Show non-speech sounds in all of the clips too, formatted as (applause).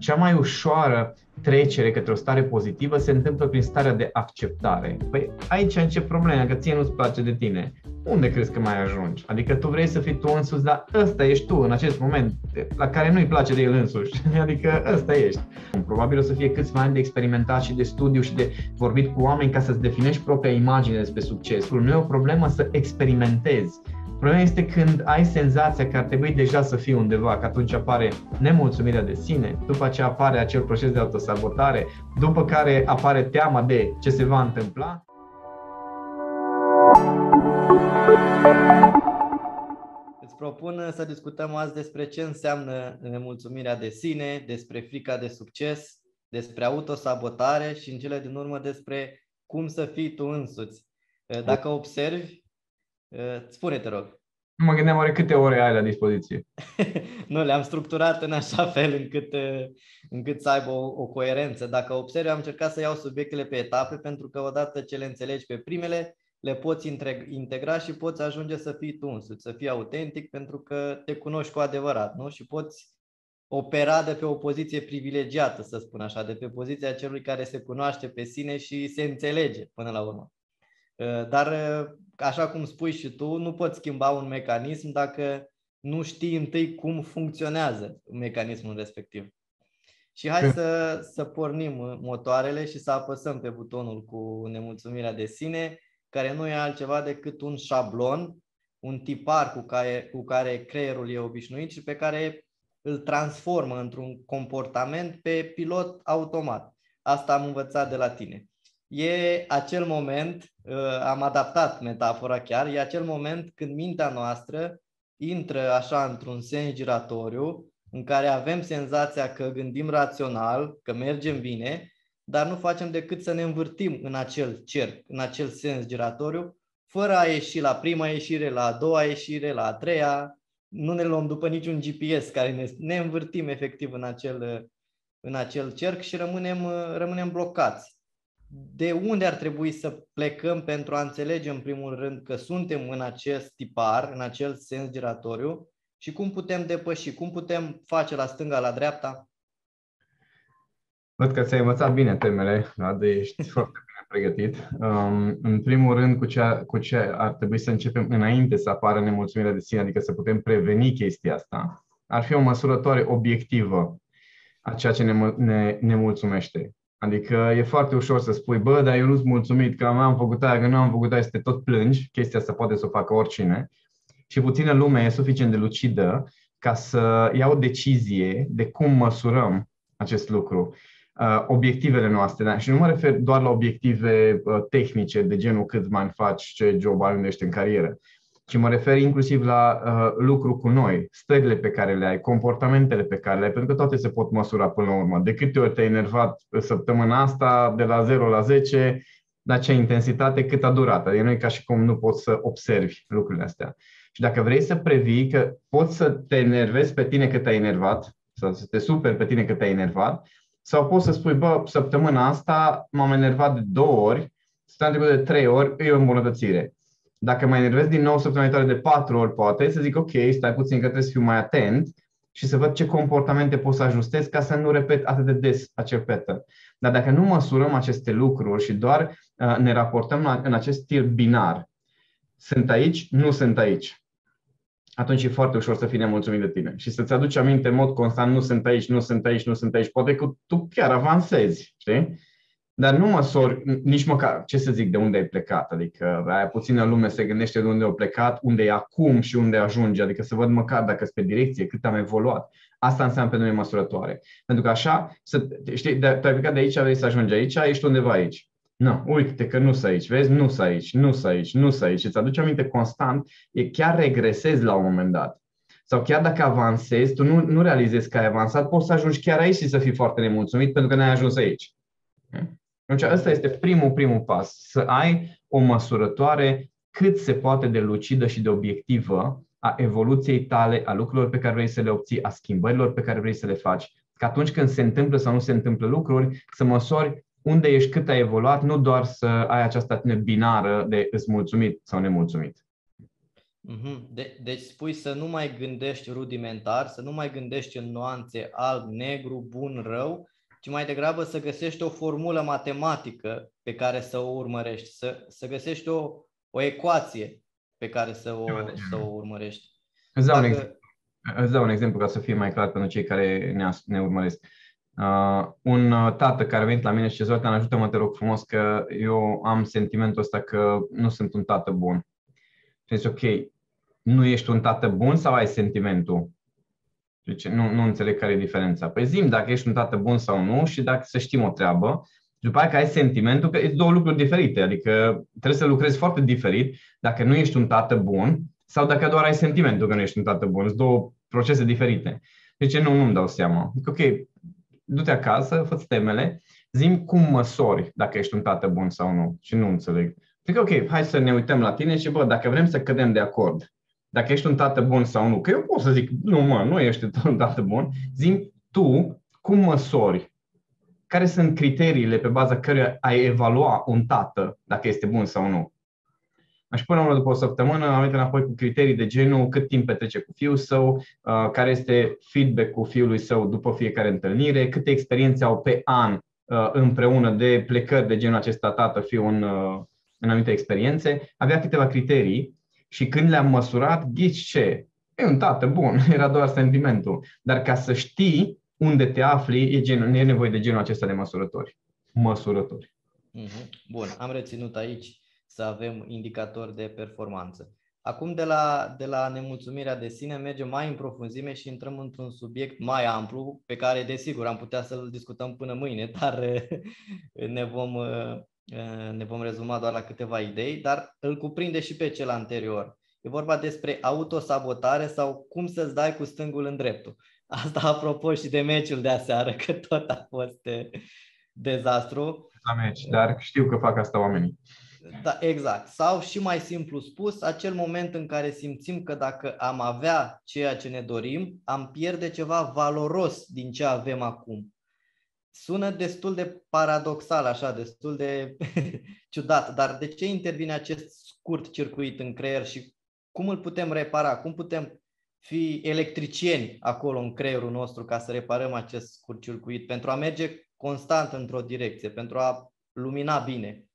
cea mai ușoară trecere către o stare pozitivă se întâmplă prin starea de acceptare. Păi aici încep problema, că ție nu-ți place de tine. Unde crezi că mai ajungi? Adică tu vrei să fii tu însuți, dar ăsta ești tu în acest moment, la care nu-i place de el însuși. (laughs) Adică ăsta ești. Probabil o să fie câțiva ani de experimentat și de studiu și de vorbit cu oameni ca să-ți definești propria imagine despre succesul. Nu e o problemă să experimentezi Problema este când ai senzația că ar trebui deja să fii undeva, că atunci apare nemulțumirea de sine, după aceea apare acel proces de autosabotare, după care apare teama de ce se va întâmpla. Îți propun să discutăm azi despre ce înseamnă nemulțumirea de sine, despre frica de succes, despre autosabotare și în cele din urmă despre cum să fii tu însuți. Dacă observi, Uh, spune, te rog. Mă gândeam oare câte ore ai la dispoziție. (laughs) nu, le-am structurat în așa fel încât, uh, încât să aibă o, o coerență. Dacă observi, am încercat să iau subiectele pe etape, pentru că odată ce le înțelegi pe primele, le poți integra și poți ajunge să fii tu însuți, să fii autentic, pentru că te cunoști cu adevărat, nu? Și poți opera de pe o poziție privilegiată, să spun așa, de pe poziția celui care se cunoaște pe sine și se înțelege până la urmă. Uh, dar așa cum spui și tu, nu poți schimba un mecanism dacă nu știi întâi cum funcționează mecanismul respectiv. Și hai să, să pornim motoarele și să apăsăm pe butonul cu nemulțumirea de sine, care nu e altceva decât un șablon, un tipar cu care, cu care creierul e obișnuit și pe care îl transformă într-un comportament pe pilot automat. Asta am învățat de la tine e acel moment, uh, am adaptat metafora chiar, e acel moment când mintea noastră intră așa într-un sens giratoriu în care avem senzația că gândim rațional, că mergem bine, dar nu facem decât să ne învârtim în acel cerc, în acel sens giratoriu, fără a ieși la prima ieșire, la a doua ieșire, la a treia, nu ne luăm după niciun GPS care ne, ne învârtim efectiv în acel, în acel cerc și rămânem, rămânem blocați de unde ar trebui să plecăm pentru a înțelege în primul rând că suntem în acest tipar, în acel sens giratoriu și cum putem depăși, cum putem face la stânga, la dreapta? Văd că ți-ai învățat bine temele, da? de ești (laughs) foarte bine pregătit. Um, în primul rând, cu ce, cu ce ar trebui să începem înainte să apară nemulțumirea de sine, adică să putem preveni chestia asta, ar fi o măsurătoare obiectivă a ceea ce ne, ne, ne mulțumește. Adică e foarte ușor să spui, bă, dar eu nu sunt mulțumit că am făcut aia, că nu am făcut aia, să te tot plângi, chestia asta poate să o facă oricine. Și puțină lume e suficient de lucidă ca să ia o decizie de cum măsurăm acest lucru, uh, obiectivele noastre. Da? Și nu mă refer doar la obiective uh, tehnice, de genul cât bani faci, ce job ajungești în carieră, ci mă refer inclusiv la uh, lucru cu noi, stările pe care le ai, comportamentele pe care le ai, pentru că toate se pot măsura până la urmă. De câte ori te-ai enervat săptămâna asta, de la 0 la 10, la ce intensitate, cât a durat. Adică nu e ca și cum nu poți să observi lucrurile astea. Și dacă vrei să previi că poți să te enervezi pe tine cât ai enervat, sau să te superi pe tine cât ai enervat, sau poți să spui, bă, săptămâna asta m-am enervat de două ori, săptămâna de trei ori, e o îmbunătățire dacă mă enervez din nou săptămâna viitoare de patru ori, poate, să zic, ok, stai puțin că trebuie să fiu mai atent și să văd ce comportamente pot să ajustez ca să nu repet atât de des acel pattern. Dar dacă nu măsurăm aceste lucruri și doar uh, ne raportăm la, în acest stil binar, sunt aici, nu sunt aici, atunci e foarte ușor să fii nemulțumit de tine și să-ți aduci aminte în mod constant, nu sunt aici, nu sunt aici, nu sunt aici. Poate că tu chiar avansezi, știi? Dar nu măsori nici măcar, ce să zic, de unde ai plecat. Adică aia puțină lume se gândește de unde au plecat, unde e acum și unde ajunge. Adică să văd măcar dacă sunt pe direcție, cât am evoluat. Asta înseamnă pentru noi măsurătoare. Pentru că așa, să, știi, de, tu ai plecat de aici, vrei să ajungi aici, ești undeva aici. Nu, uite că nu sunt aici, vezi, nu sunt aici, nu sunt aici, nu sunt aici. Îți aduce aminte constant, e chiar regresezi la un moment dat. Sau chiar dacă avansezi, tu nu, nu realizezi că ai avansat, poți să ajungi chiar aici și să fii foarte nemulțumit pentru că n-ai ajuns aici. Atunci ăsta este primul, primul pas, să ai o măsurătoare cât se poate de lucidă și de obiectivă a evoluției tale, a lucrurilor pe care vrei să le obții, a schimbărilor pe care vrei să le faci. Că atunci când se întâmplă sau nu se întâmplă lucruri, să măsori unde ești, cât ai evoluat, nu doar să ai această atitudine binară de îți mulțumit sau nemulțumit. Mhm. De- deci spui să nu mai gândești rudimentar, să nu mai gândești în nuanțe alb, negru, bun, rău, ci mai degrabă să găsești o formulă matematică pe care să o urmărești, să, să găsești o, o ecuație pe care să o, să o urmărești. Îți dau, Dacă... un exemplu. Îți dau un exemplu ca să fie mai clar pentru cei care ne, ne urmăresc. Uh, un uh, tată care a venit la mine și zice, Zoltan, ajută-mă, te rog frumos, că eu am sentimentul ăsta că nu sunt un tată bun. Și zice, ok, nu ești un tată bun sau ai sentimentul? Deci nu, nu înțeleg care e diferența. Păi zim dacă ești un tată bun sau nu și dacă să știm o treabă. După aceea că ai sentimentul că e două lucruri diferite. Adică trebuie să lucrezi foarte diferit dacă nu ești un tată bun sau dacă doar ai sentimentul că nu ești un tată bun. Sunt două procese diferite. Deci nu, nu-mi dau seama. Adică, ok, du-te acasă, fă temele, zim cum măsori dacă ești un tată bun sau nu. Și nu înțeleg. Adică, ok, hai să ne uităm la tine și, bă, dacă vrem să cădem de acord, dacă ești un tată bun sau nu. Că eu pot să zic, nu mă, nu ești (laughs) un tată bun. Zim tu cum măsori, care sunt criteriile pe baza căruia ai evalua un tată dacă este bun sau nu. Și până la după o săptămână am venit înapoi cu criterii de genul cât timp petrece cu fiul său, uh, care este feedback-ul fiului său după fiecare întâlnire, câte experiențe au pe an uh, împreună de plecări de genul acesta tată-fiu în, uh, în anumite experiențe. Avea câteva criterii și când le-am măsurat, ghici ce? E un tată bun, (laughs) era doar sentimentul. Dar ca să știi unde te afli, e, genul, e nevoie de genul acesta de măsurători. Măsurători. Mhm. Bun, am reținut aici să avem indicatori de performanță. Acum de la, de la nemulțumirea de sine mergem mai în profunzime și intrăm într-un subiect mai amplu pe care desigur am putea să-l discutăm până mâine, (laughs) dar ne vom Eh, ne vom rezuma doar la câteva idei, dar îl cuprinde și pe cel anterior. E vorba despre autosabotare sau cum să-ți dai cu stângul în dreptul. Asta apropo și de meciul de aseară, că tot a fost eh, dezastru. La meci, dar știu că fac asta oamenii. Da, exact. Sau și mai simplu spus, acel moment în care simțim că dacă am avea ceea ce ne dorim, am pierde ceva valoros din ce avem acum sună destul de paradoxal, așa, destul de (laughs) ciudat, dar de ce intervine acest scurt circuit în creier și cum îl putem repara? Cum putem fi electricieni acolo în creierul nostru ca să reparăm acest scurt circuit pentru a merge constant într-o direcție, pentru a lumina bine?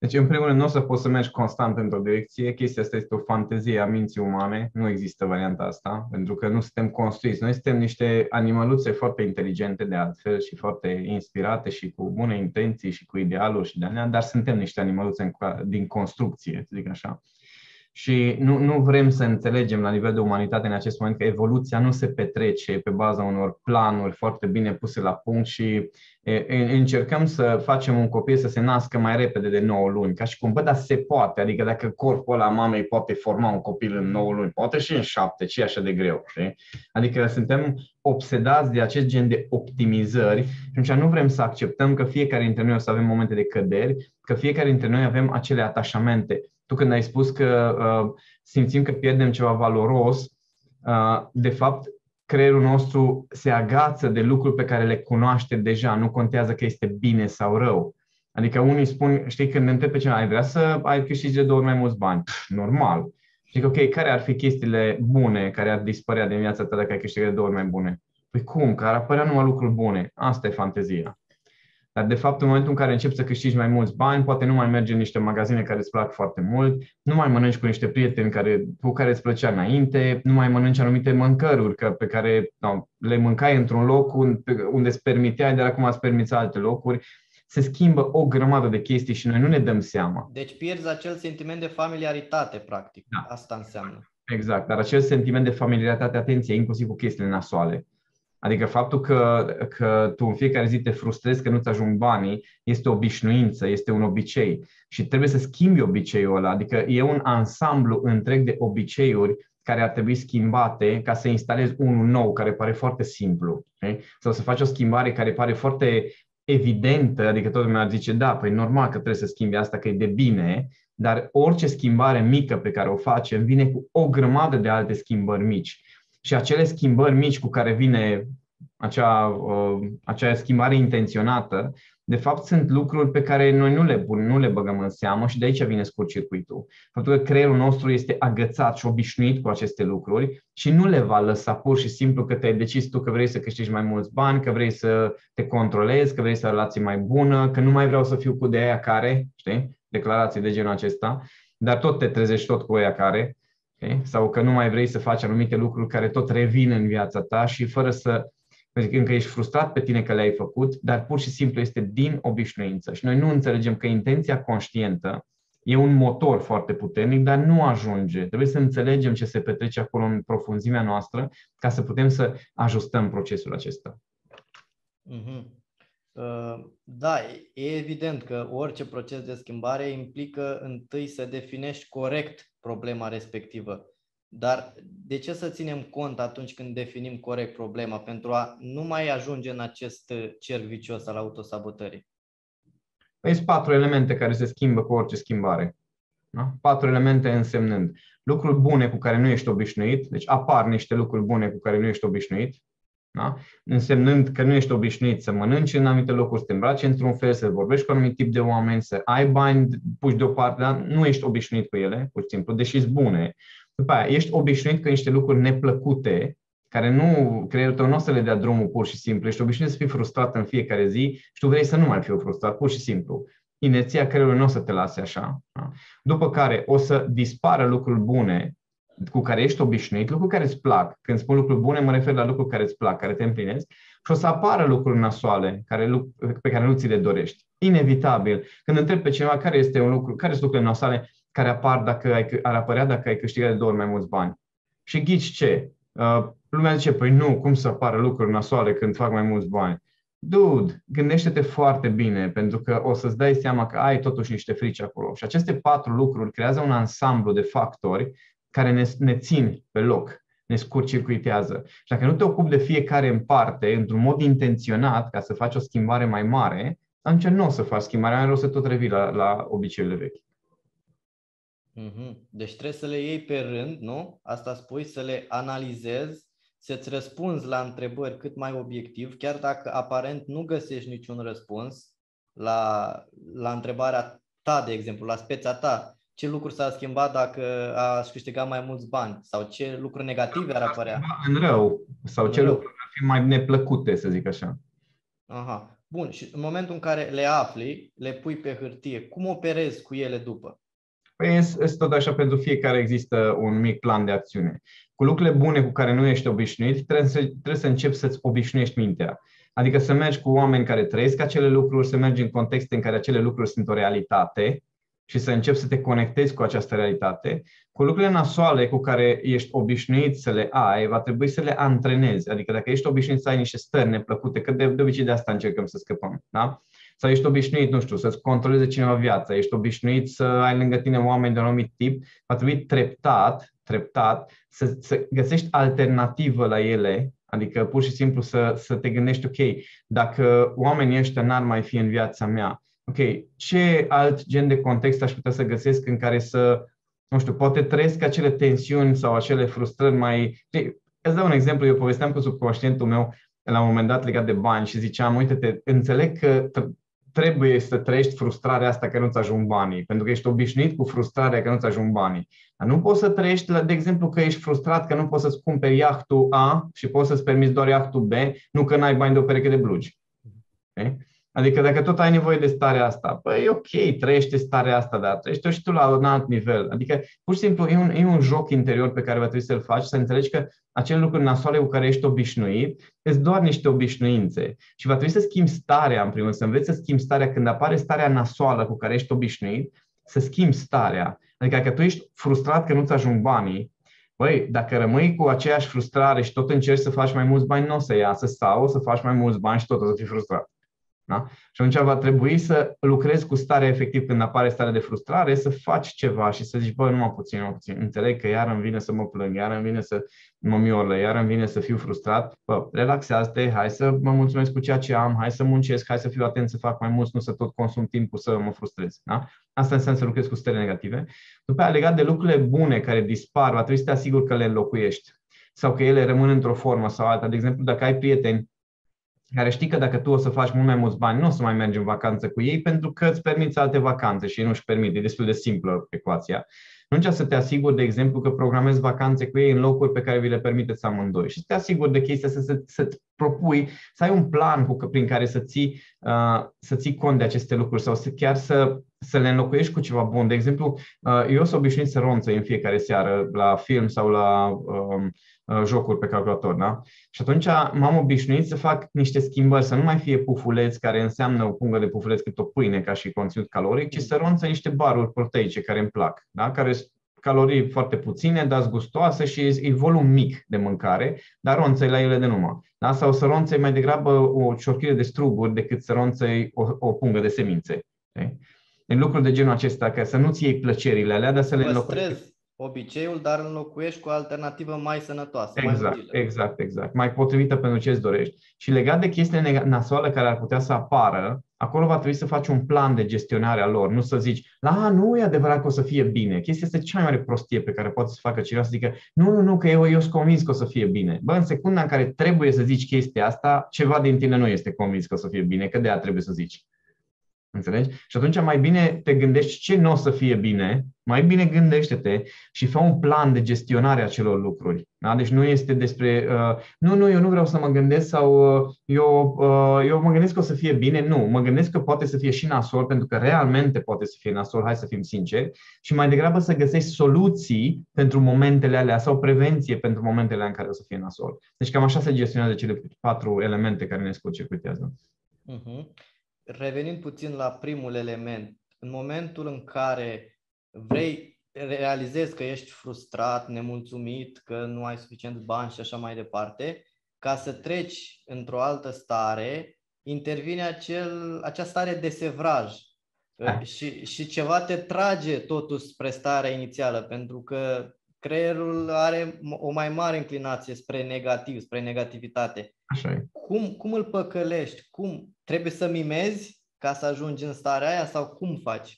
Deci, în primul rând, nu o să poți să mergi constant într-o direcție. Chestia asta este o fantezie a minții umane. Nu există varianta asta, pentru că nu suntem construiți. Noi suntem niște animăluțe foarte inteligente de altfel și foarte inspirate și cu bune intenții și cu idealuri și de alea, dar suntem niște animăluțe din construcție, să zic așa. Și nu, nu vrem să înțelegem la nivel de umanitate în acest moment că evoluția nu se petrece pe baza unor planuri foarte bine puse la punct și e, încercăm să facem un copil să se nască mai repede de 9 luni. Ca și cum, bă, dar se poate. Adică dacă corpul ăla mamei poate forma un copil în 9 luni, poate și în 7, ce e așa de greu. Știi? Adică suntem obsedați de acest gen de optimizări și atunci nu vrem să acceptăm că fiecare dintre noi o să avem momente de căderi, că fiecare dintre noi avem acele atașamente tu când ai spus că uh, simțim că pierdem ceva valoros, uh, de fapt, creierul nostru se agață de lucruri pe care le cunoaște deja, nu contează că este bine sau rău. Adică unii spun, știi, când ne întreb pe cineva, ai vrea să ai câștigi de două ori mai mulți bani? Pff, normal. Știi, ok, care ar fi chestiile bune care ar dispărea din viața ta dacă ai câștigat de două ori mai bune? Păi cum? Că ar apărea numai lucruri bune. Asta e fantezia. Dar, de fapt, în momentul în care începi să câștigi mai mulți bani, poate nu mai mergi în niște magazine care îți plac foarte mult, nu mai mănânci cu niște prieteni care, cu care îți plăcea înainte, nu mai mănânci anumite mâncăruri că, pe care no, le mâncai într-un loc unde, unde îți permiteai, dar acum îți permiți alte locuri. Se schimbă o grămadă de chestii și noi nu ne dăm seama. Deci pierzi acel sentiment de familiaritate, practic. Da. Asta înseamnă. Exact, dar acel sentiment de familiaritate, atenție, inclusiv cu chestiile nasoale. Adică faptul că, că tu în fiecare zi te frustrezi că nu-ți ajung banii este o obișnuință, este un obicei și trebuie să schimbi obiceiul ăla. Adică e un ansamblu întreg de obiceiuri care ar trebui schimbate ca să instalezi unul nou care pare foarte simplu. Okay? Sau să faci o schimbare care pare foarte evidentă, adică toată lumea ar zice, da, păi normal că trebuie să schimbi asta, că e de bine, dar orice schimbare mică pe care o facem vine cu o grămadă de alte schimbări mici și acele schimbări mici cu care vine acea, uh, acea schimbare intenționată, de fapt sunt lucruri pe care noi nu le, bun, nu le băgăm în seamă și de aici vine scurt-circuitul. Faptul că creierul nostru este agățat și obișnuit cu aceste lucruri și nu le va lăsa pur și simplu că te-ai decis tu că vrei să câștigi mai mulți bani, că vrei să te controlezi, că vrei să ai o relație mai bună, că nu mai vreau să fiu cu de aia care, știi, declarații de genul acesta, dar tot te trezești tot cu aia care, okay? sau că nu mai vrei să faci anumite lucruri care tot revin în viața ta și fără să pentru că încă ești frustrat pe tine că le-ai făcut, dar pur și simplu este din obișnuință. Și noi nu înțelegem că intenția conștientă e un motor foarte puternic, dar nu ajunge. Trebuie să înțelegem ce se petrece acolo în profunzimea noastră ca să putem să ajustăm procesul acesta. Mm-hmm. Uh, da, e evident că orice proces de schimbare implică întâi să definești corect problema respectivă. Dar de ce să ținem cont atunci când definim corect problema pentru a nu mai ajunge în acest cerc vicios al autosabotării? Păi sunt patru elemente care se schimbă cu orice schimbare. Da? Patru elemente însemnând lucruri bune cu care nu ești obișnuit, deci apar niște lucruri bune cu care nu ești obișnuit, da? însemnând că nu ești obișnuit să mănânci în anumite locuri, să te îmbraci într-un fel, să vorbești cu un anumit tip de oameni, să ai bani puși deoparte, dar nu ești obișnuit cu ele, pur și simplu, deși sunt bune. După aia, ești obișnuit cu niște lucruri neplăcute, care nu, creierul tău nu o să le dea drumul pur și simplu. Ești obișnuit să fii frustrat în fiecare zi și tu vrei să nu mai fii frustrat, pur și simplu. Inerția creierului nu o să te lase așa. Da? După care o să dispară lucruri bune cu care ești obișnuit, lucruri care îți plac. Când spun lucruri bune, mă refer la lucruri care îți plac, care te împlinesc. Și o să apară lucruri nasoale care, pe care nu ți le dorești. Inevitabil. Când întreb pe cineva care este un lucru, care sunt lucrurile nasoale, care apar dacă ai, ar apărea dacă ai câștigat de două ori mai mulți bani. Și ghici ce? Uh, lumea zice, păi nu, cum să apară lucruri nasoale când fac mai mulți bani? Dude, gândește-te foarte bine, pentru că o să-ți dai seama că ai totuși niște frici acolo. Și aceste patru lucruri creează un ansamblu de factori care ne, ne țin pe loc, ne scurt-circuitează. Și dacă nu te ocupi de fiecare în parte, într-un mod intenționat, ca să faci o schimbare mai mare, atunci nu o să faci schimbarea, mai o să tot revii la, la obiceiurile vechi. Mm-hmm. Deci trebuie să le iei pe rând, nu? Asta spui, să le analizezi, să-ți răspunzi la întrebări cât mai obiectiv, chiar dacă aparent nu găsești niciun răspuns la, la întrebarea ta, de exemplu, la speța ta. Ce lucruri s-a schimbat dacă aș câștiga mai mulți bani? Sau ce lucruri negative ar apărea? În rău. Sau în ce rău. lucruri ar fi mai neplăcute, să zic așa. Aha. Bun. Și în momentul în care le afli, le pui pe hârtie, cum operezi cu ele după? Păi este tot așa pentru fiecare există un mic plan de acțiune. Cu lucrurile bune cu care nu ești obișnuit, trebuie să, trebuie să începi să-ți obișnuiești mintea. Adică să mergi cu oameni care trăiesc acele lucruri, să mergi în contexte în care acele lucruri sunt o realitate și să începi să te conectezi cu această realitate. Cu lucrurile nasoale cu care ești obișnuit să le ai, va trebui să le antrenezi. Adică dacă ești obișnuit să ai niște stări neplăcute, că de, de obicei de asta încercăm să scăpăm. Da? sau ești obișnuit, nu știu, să-ți controleze cineva viața, ești obișnuit să ai lângă tine oameni de un anumit tip, va trebui treptat, treptat, să, să găsești alternativă la ele, adică pur și simplu să, să te gândești, ok, dacă oamenii ăștia n-ar mai fi în viața mea, ok, ce alt gen de context aș putea să găsesc în care să, nu știu, poate trăiesc acele tensiuni sau acele frustrări mai... Îți dau un exemplu, eu povesteam cu subconștientul meu la un moment dat legat de bani și ziceam, uite-te, înțeleg că trebuie să trăiești frustrarea asta că nu-ți ajung banii, pentru că ești obișnuit cu frustrarea că nu-ți ajung banii. Dar nu poți să trăiești, de exemplu, că ești frustrat că nu poți să-ți cumperi iahtul A și poți să-ți permiți doar iahtul B, nu că n-ai bani de o pereche de blugi. Okay? Adică dacă tot ai nevoie de starea asta, păi ok, trăiește starea asta, dar trăiește-o și tu la un alt nivel. Adică pur și simplu e un, e un joc interior pe care va trebui să-l faci, să înțelegi că acele lucruri nasoale cu care ești obișnuit sunt doar niște obișnuințe. Și va trebui să schimbi starea, în primul rând, să înveți să schimbi starea când apare starea nasoală cu care ești obișnuit, să schimbi starea. Adică dacă tu ești frustrat că nu-ți ajung banii, Băi, dacă rămâi cu aceeași frustrare și tot încerci să faci mai mulți bani, nu o să iasă, sau o să faci mai mulți bani și tot o să fii frustrat. Da? Și atunci va trebui să lucrezi cu starea efectiv când apare starea de frustrare, să faci ceva și să zici, bă, numai puțin, numai puțin, înțeleg că iar îmi vine să mă plâng, iar îmi vine să mă miorlă, iar îmi vine să fiu frustrat, bă, relaxează-te, hai să mă mulțumesc cu ceea ce am, hai să muncesc, hai să fiu atent să fac mai mult, nu să tot consum timpul să mă frustrez. Da? Asta înseamnă să lucrezi cu stări negative. După aceea, legat de lucrurile bune care dispar, va trebui să te asiguri că le înlocuiești sau că ele rămân într-o formă sau alta. De exemplu, dacă ai prieteni care știi că dacă tu o să faci mult mai mulți bani, nu o să mai mergi în vacanță cu ei pentru că îți permiți alte vacanțe și ei nu își permit. E destul de simplă ecuația. Atunci să te asiguri, de exemplu, că programezi vacanțe cu ei în locuri pe care vi le permiteți amândoi și să te asiguri de chestia să, să, să propui, să ai un plan cu, prin care să ții, uh, să ții cont de aceste lucruri sau să, chiar să, să le înlocuiești cu ceva bun. De exemplu, uh, eu sunt obișnuit să ronțăi în fiecare seară la film sau la uh, Uh, jocuri pe calculator, da? Și atunci m-am obișnuit să fac niște schimbări, să nu mai fie pufuleți care înseamnă o pungă de pufuleți cât o pâine ca și conținut caloric, ci să ronță niște baruri proteice care îmi plac, da? Care sunt calorii foarte puține, dar gustoase și e volum mic de mâncare, dar ronțăi la ele de numai. Da? Sau să ronțăi mai degrabă o ciorchire de struguri decât să ronțăi o, o pungă de semințe. Okay? În lucruri de genul acesta, ca să nu-ți iei plăcerile alea, dar să le înlocuiești obiceiul, dar înlocuiești cu o alternativă mai sănătoasă, exact, mai utilă. Exact, exact. Mai potrivită pentru ce îți dorești. Și legat de chestiile nasoale care ar putea să apară, acolo va trebui să faci un plan de gestionare a lor, nu să zici, la, nu e adevărat că o să fie bine. Chestia este cea mai mare prostie pe care poate să facă cineva să zică, nu, nu, nu, că eu, eu sunt convins că o să fie bine. Bă, în secunda în care trebuie să zici chestia asta, ceva din tine nu este convins că o să fie bine, că de aia trebuie să zici. Înțelegi? Și atunci mai bine te gândești ce nu o să fie bine, mai bine gândește-te și fă un plan de gestionare a celor lucruri. Da? Deci nu este despre, uh, nu, nu, eu nu vreau să mă gândesc sau uh, eu, uh, eu mă gândesc că o să fie bine. Nu, mă gândesc că poate să fie și nasol, pentru că realmente poate să fie nasol, hai să fim sinceri, și mai degrabă să găsești soluții pentru momentele alea sau prevenție pentru momentele în care o să fie nasol. Deci cam așa se gestionează cele patru elemente care ne scurcircuitează. Uh-huh revenind puțin la primul element, în momentul în care vrei, realizezi că ești frustrat, nemulțumit, că nu ai suficient bani și așa mai departe, ca să treci într-o altă stare, intervine acel, acea stare de sevraj. Ah. Și, și ceva te trage totuși spre starea inițială, pentru că creierul are o mai mare inclinație spre negativ, spre negativitate. Așa e. Cum, cum îl păcălești? Cum trebuie să mimezi ca să ajungi în starea aia sau cum faci?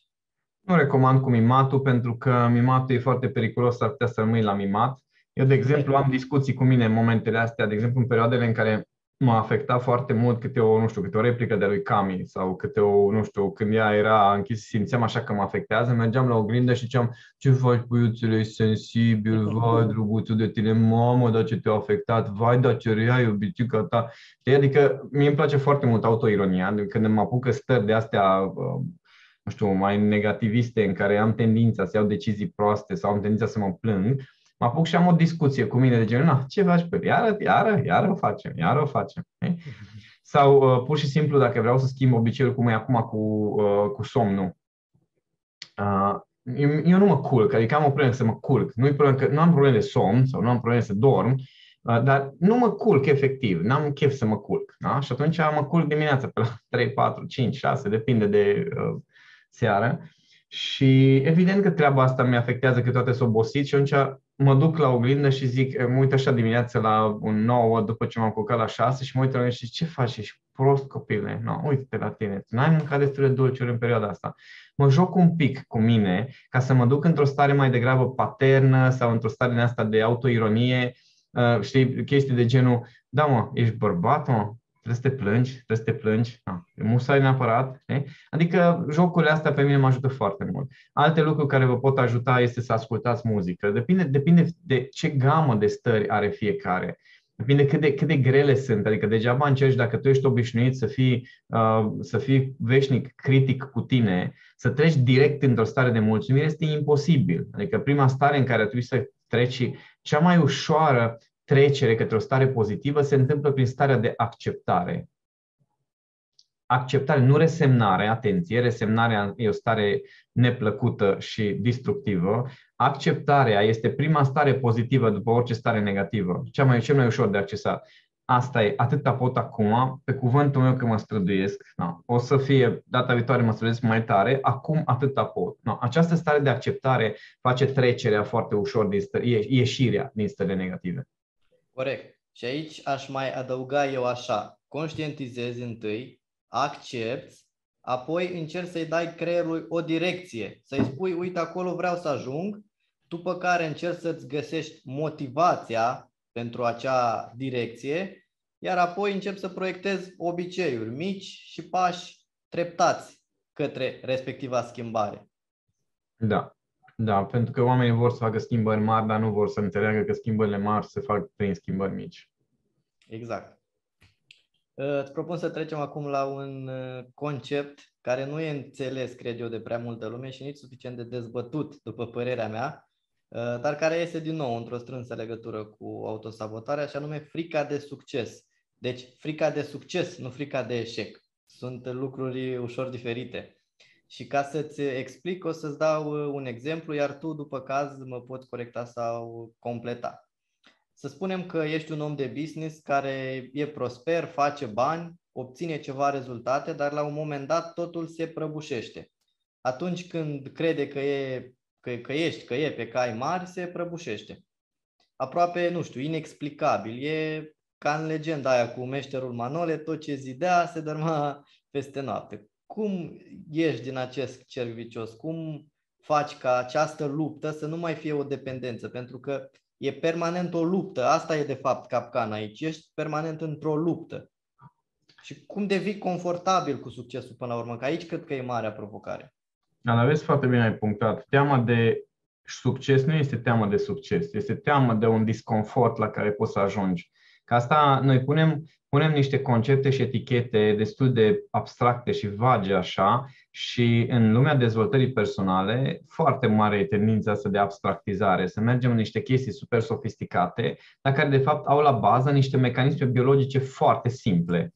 Nu recomand cu mimatul pentru că mimatul e foarte periculos, ar putea să rămâi la mimat. Eu, de exemplu, am discuții cu mine în momentele astea, de exemplu, în perioadele în care m-a afectat foarte mult câte o, nu știu, câte o replică de lui Cami sau câte o, nu știu, când ea era închis, simțeam așa că mă afectează, mergeam la oglindă și ziceam, ce faci, puiuțule, ești sensibil, vai, drăguțul de tine, mamă, dar ce te-a afectat, vai, dar ce rea iubitică ta. Știi, adică mie îmi place foarte mult autoironia, când mă apucă stări de astea, uh, nu știu, mai negativiste, în care am tendința să iau decizii proaste sau am tendința să mă plâng, mă apuc și am o discuție cu mine de genul, na, ce faci pe iară, iară, iară o facem, iară o facem. Okay? Sau uh, pur și simplu, dacă vreau să schimb obiceiul cum e acum cu, uh, cu somnul, uh, eu, eu nu mă culc, adică am o problemă să mă culc. Nu, că, nu am probleme de somn sau nu am probleme să dorm, uh, dar nu mă culc efectiv, n-am chef să mă culc. Da? Și atunci mă culc dimineața pe la 3, 4, 5, 6, depinde de uh, seară. Și evident că treaba asta mi afectează că toate sunt obosit și atunci mă duc la oglindă și zic, mă uit așa dimineața la un 9 după ce m-am culcat la 6 și mă uit la și ce faci, ești prost copile, no, uite-te la tine, n-ai mâncat destul de dulciuri în perioada asta. Mă joc un pic cu mine ca să mă duc într-o stare mai degrabă paternă sau într-o stare din asta de autoironie, uh, știi, chestii de genul, da mă, ești bărbat mă, trebuie să te plângi, trebuie să te plângi, da, musai neapărat. Ne? Adică jocurile astea pe mine mă ajută foarte mult. Alte lucruri care vă pot ajuta este să ascultați muzică. Depinde, depinde de ce gamă de stări are fiecare. Depinde cât de, cât de grele sunt. Adică degeaba încerci dacă tu ești obișnuit să fii, uh, să fii veșnic critic cu tine, să treci direct într-o stare de mulțumire este imposibil. Adică prima stare în care trebuie să treci, cea mai ușoară trecere către o stare pozitivă se întâmplă prin starea de acceptare. Acceptare, nu resemnare, atenție, resemnarea e o stare neplăcută și destructivă. Acceptarea este prima stare pozitivă după orice stare negativă, cea mai, cel mai ușor de accesat. Asta e, atâta pot acum, pe cuvântul meu că mă străduiesc, no. o să fie data viitoare mă străduiesc mai tare, acum atâta pot. No. Această stare de acceptare face trecerea foarte ușor din stări, ieșirea din stările negative. Corect. Și aici aș mai adăuga eu așa, conștientizezi întâi, accepti, apoi încerci să-i dai creierului o direcție, să-i spui, uite, acolo vreau să ajung, după care încerci să-ți găsești motivația pentru acea direcție iar apoi încep să proiectez obiceiuri mici și pași treptați către respectiva schimbare. Da, da, pentru că oamenii vor să facă schimbări mari, dar nu vor să înțeleagă că schimbările mari se fac prin schimbări mici. Exact. Îți propun să trecem acum la un uh, concept care nu e înțeles, cred eu, de prea multă lume și nici suficient de dezbătut, după părerea mea, uh, dar care este din nou într-o strânsă legătură cu autosabotarea, și anume frica de succes. Deci frica de succes, nu frica de eșec. Sunt lucruri ușor diferite. Și ca să-ți explic, o să-ți dau uh, un exemplu, iar tu, după caz, mă poți corecta sau completa. Să spunem că ești un om de business care e prosper, face bani, obține ceva rezultate, dar la un moment dat totul se prăbușește. Atunci când crede că, e, că, că ești, că e pe cai mari, se prăbușește. Aproape, nu știu, inexplicabil. E ca în legenda aia cu meșterul Manole, tot ce zidea se dărma peste noapte. Cum ieși din acest cerc vicios? Cum faci ca această luptă să nu mai fie o dependență? Pentru că e permanent o luptă. Asta e de fapt capcana aici. Ești permanent într-o luptă. Și cum devii confortabil cu succesul până la urmă? Că aici cred că e marea provocare. Dar vezi foarte bine ai punctat. Teama de succes nu este teama de succes, este teama de un disconfort la care poți să ajungi. Ca asta noi punem, punem niște concepte și etichete destul de abstracte și vage așa și în lumea dezvoltării personale foarte mare e tendința asta de abstractizare, să mergem în niște chestii super sofisticate, dar care de fapt au la bază niște mecanisme biologice foarte simple.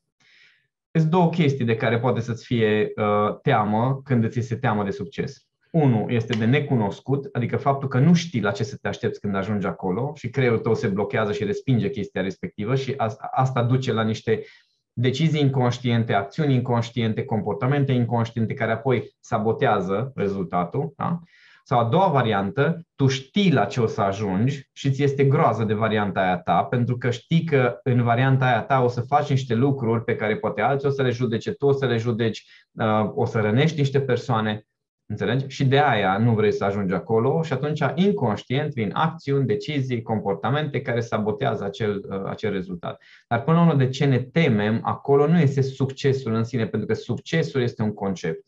Sunt două chestii de care poate să-ți fie uh, teamă când îți este teamă de succes. Unu este de necunoscut, adică faptul că nu știi la ce să te aștepți când ajungi acolo și creierul tău se blochează și respinge chestia respectivă și asta, asta duce la niște decizii inconștiente, acțiuni inconștiente, comportamente inconștiente care apoi sabotează rezultatul. Da? Sau a doua variantă, tu știi la ce o să ajungi și ți este groază de varianta aia ta, pentru că știi că în varianta aia ta o să faci niște lucruri pe care poate alții o să le judece, tu o să le judeci, uh, o să rănești niște persoane. Înțelegi? Și de aia nu vrei să ajungi acolo și atunci inconștient vin acțiuni, decizii, comportamente care sabotează acel, uh, acel rezultat. Dar până la urmă de ce ne temem, acolo nu este succesul în sine, pentru că succesul este un concept.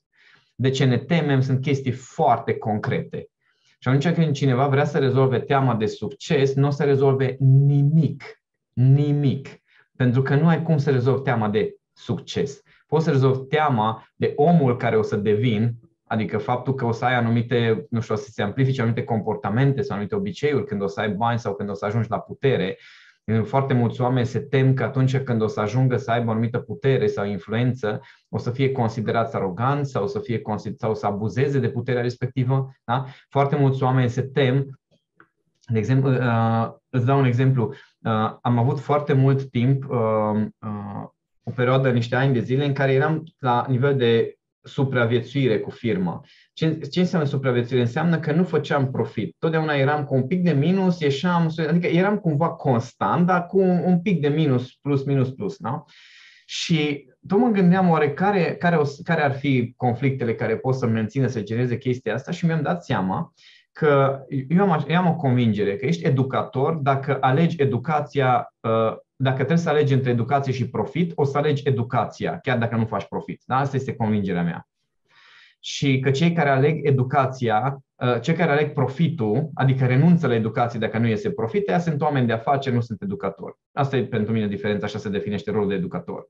De ce ne temem sunt chestii foarte concrete. Și atunci când cineva vrea să rezolve teama de succes, nu o să rezolve nimic. Nimic. Pentru că nu ai cum să rezolvi teama de succes. Poți să rezolvi teama de omul care o să devin, Adică faptul că o să ai anumite, nu știu, o să se amplifice anumite comportamente sau anumite obiceiuri când o să ai bani sau când o să ajungi la putere. Foarte mulți oameni se tem că atunci când o să ajungă să aibă o anumită putere sau influență, o să fie considerați aroganți sau o să, fie sau o să abuzeze de puterea respectivă. Da? Foarte mulți oameni se tem. De exemplu, uh, îți dau un exemplu. Uh, am avut foarte mult timp, uh, uh, o perioadă, niște ani de zile, în care eram la nivel de supraviețuire cu firma. Ce, ce înseamnă supraviețuire? Înseamnă că nu făceam profit. Totdeauna eram cu un pic de minus, ieșeam, adică eram cumva constant, dar cu un, un pic de minus, plus, minus, plus. Da? Și tot mă gândeam oare care, care, o, care ar fi conflictele care pot să mențină să genereze chestia asta și mi-am dat seama că eu am, eu am o convingere că ești educator dacă alegi educația uh, dacă trebuie să alegi între educație și profit, o să alegi educația, chiar dacă nu faci profit. Da? Asta este convingerea mea. Și că cei care aleg educația, uh, cei care aleg profitul, adică renunță la educație dacă nu iese profit, ea sunt oameni de afaceri, nu sunt educatori. Asta e pentru mine diferența, așa se definește rolul de educator.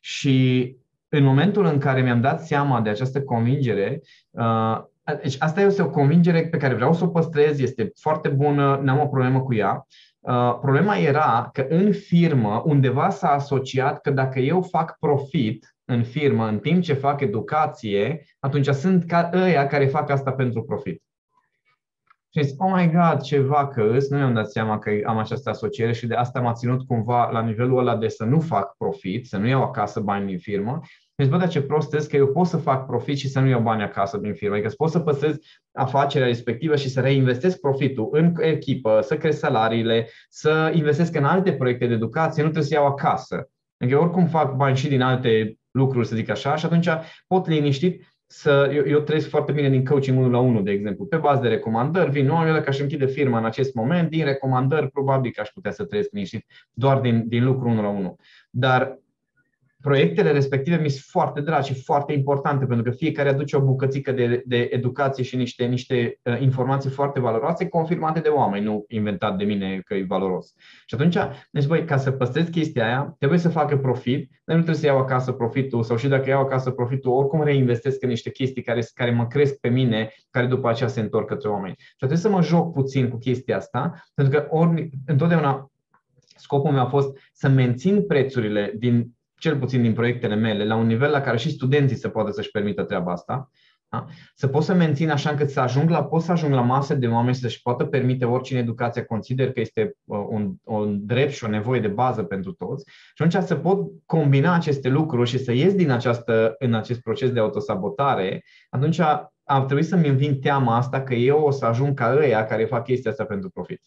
Și în momentul în care mi-am dat seama de această convingere, uh, deci asta este o convingere pe care vreau să o păstrez, este foarte bună, n-am o problemă cu ea, Uh, problema era că în firmă undeva s-a asociat că dacă eu fac profit în firmă în timp ce fac educație, atunci sunt ca ăia care fac asta pentru profit. Și zis, oh my god, ce vacă îs, nu mi-am dat seama că am această asociere și de asta m-a ținut cumva la nivelul ăla de să nu fac profit, să nu iau acasă bani din firmă deci, bă, dar ce prost este că eu pot să fac profit și să nu iau bani acasă din firmă. Adică pot să păstrez afacerea respectivă și să reinvestesc profitul în echipă, să cresc salariile, să investesc în alte proiecte de educație, nu trebuie să iau acasă. Adică oricum fac bani și din alte lucruri, să zic așa, și atunci pot liniștit să, eu, eu trăiesc foarte bine din coaching 1 la 1, de exemplu, pe bază de recomandări, vin oamenii că aș închide firma în acest moment, din recomandări, probabil că aș putea să trăiesc liniștit doar din, din lucru 1 la 1. Dar proiectele respective mi sunt foarte dragi și foarte importante, pentru că fiecare aduce o bucățică de, de educație și niște, niște uh, informații foarte valoroase, confirmate de oameni, nu inventat de mine că e valoros. Și atunci, deci, băi, ca să păstrez chestia aia, trebuie să facă profit, dar nu trebuie să iau acasă profitul, sau și dacă iau acasă profitul, oricum reinvestesc în niște chestii care, care mă cresc pe mine, care după aceea se întorc către oameni. Și trebuie să mă joc puțin cu chestia asta, pentru că ori, întotdeauna scopul meu a fost să mențin prețurile din cel puțin din proiectele mele, la un nivel la care și studenții să poată să-și permită treaba asta, da? să pot să mențin așa încât să ajung la, pot să ajung la masă de oameni să-și poată permite oricine educație consider că este uh, un, un drept și o nevoie de bază pentru toți și atunci să pot combina aceste lucruri și să ies din această, în acest proces de autosabotare, atunci ar trebui să-mi învin teama asta că eu o să ajung ca ăia care fac chestia asta pentru profit.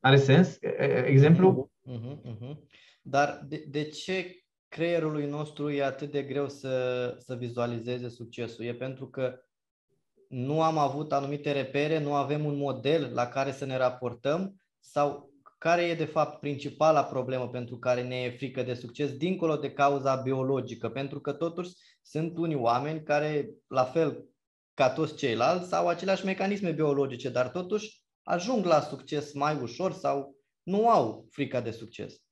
Are sens? Exemplu? Uh-huh, uh-huh. Dar de, de ce creierului nostru e atât de greu să, să vizualizeze succesul. E pentru că nu am avut anumite repere, nu avem un model la care să ne raportăm sau care e de fapt principala problemă pentru care ne e frică de succes, dincolo de cauza biologică, pentru că totuși sunt unii oameni care, la fel ca toți ceilalți, au aceleași mecanisme biologice, dar totuși ajung la succes mai ușor sau nu au frica de succes.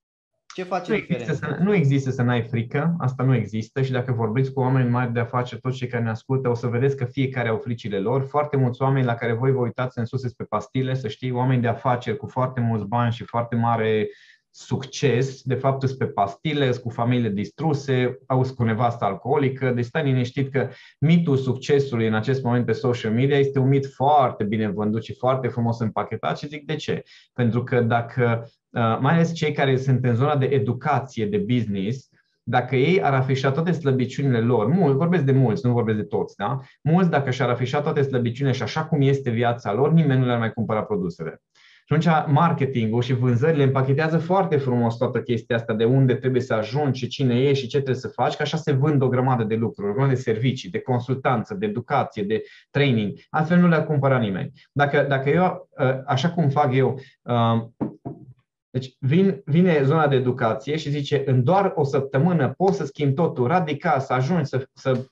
Ce face nu diferența? Există să, nu există să n-ai frică, asta nu există și dacă vorbiți cu oameni mari de afaceri, toți cei care ne ascultă, o să vedeți că fiecare au fricile lor. Foarte mulți oameni la care voi vă uitați în sus pe pastile, să știi, oameni de afaceri cu foarte mulți bani și foarte mare succes, de fapt sunt pe pastile, sunt cu familiile distruse, au cu nevasta alcoolică, deci stai liniștit că mitul succesului în acest moment pe social media este un mit foarte bine vândut și foarte frumos împachetat și zic de ce? Pentru că dacă Uh, mai ales cei care sunt în zona de educație, de business, dacă ei ar afișa toate slăbiciunile lor, mult, vorbesc de mulți, nu vorbesc de toți, da? Mulți, dacă și-ar afișa toate slăbiciunile și așa cum este viața lor, nimeni nu le-ar mai cumpăra produsele. Și atunci marketingul și vânzările împachetează foarte frumos toată chestia asta de unde trebuie să ajungi și cine e și ce trebuie să faci, că așa se vând o grămadă de lucruri, o grămadă de servicii, de consultanță, de educație, de training. Altfel nu le-ar cumpăra nimeni. Dacă, dacă eu, uh, așa cum fac eu, uh, deci vin, vine zona de educație și zice, în doar o săptămână poți să schimbi totul radical, să ajungi să, să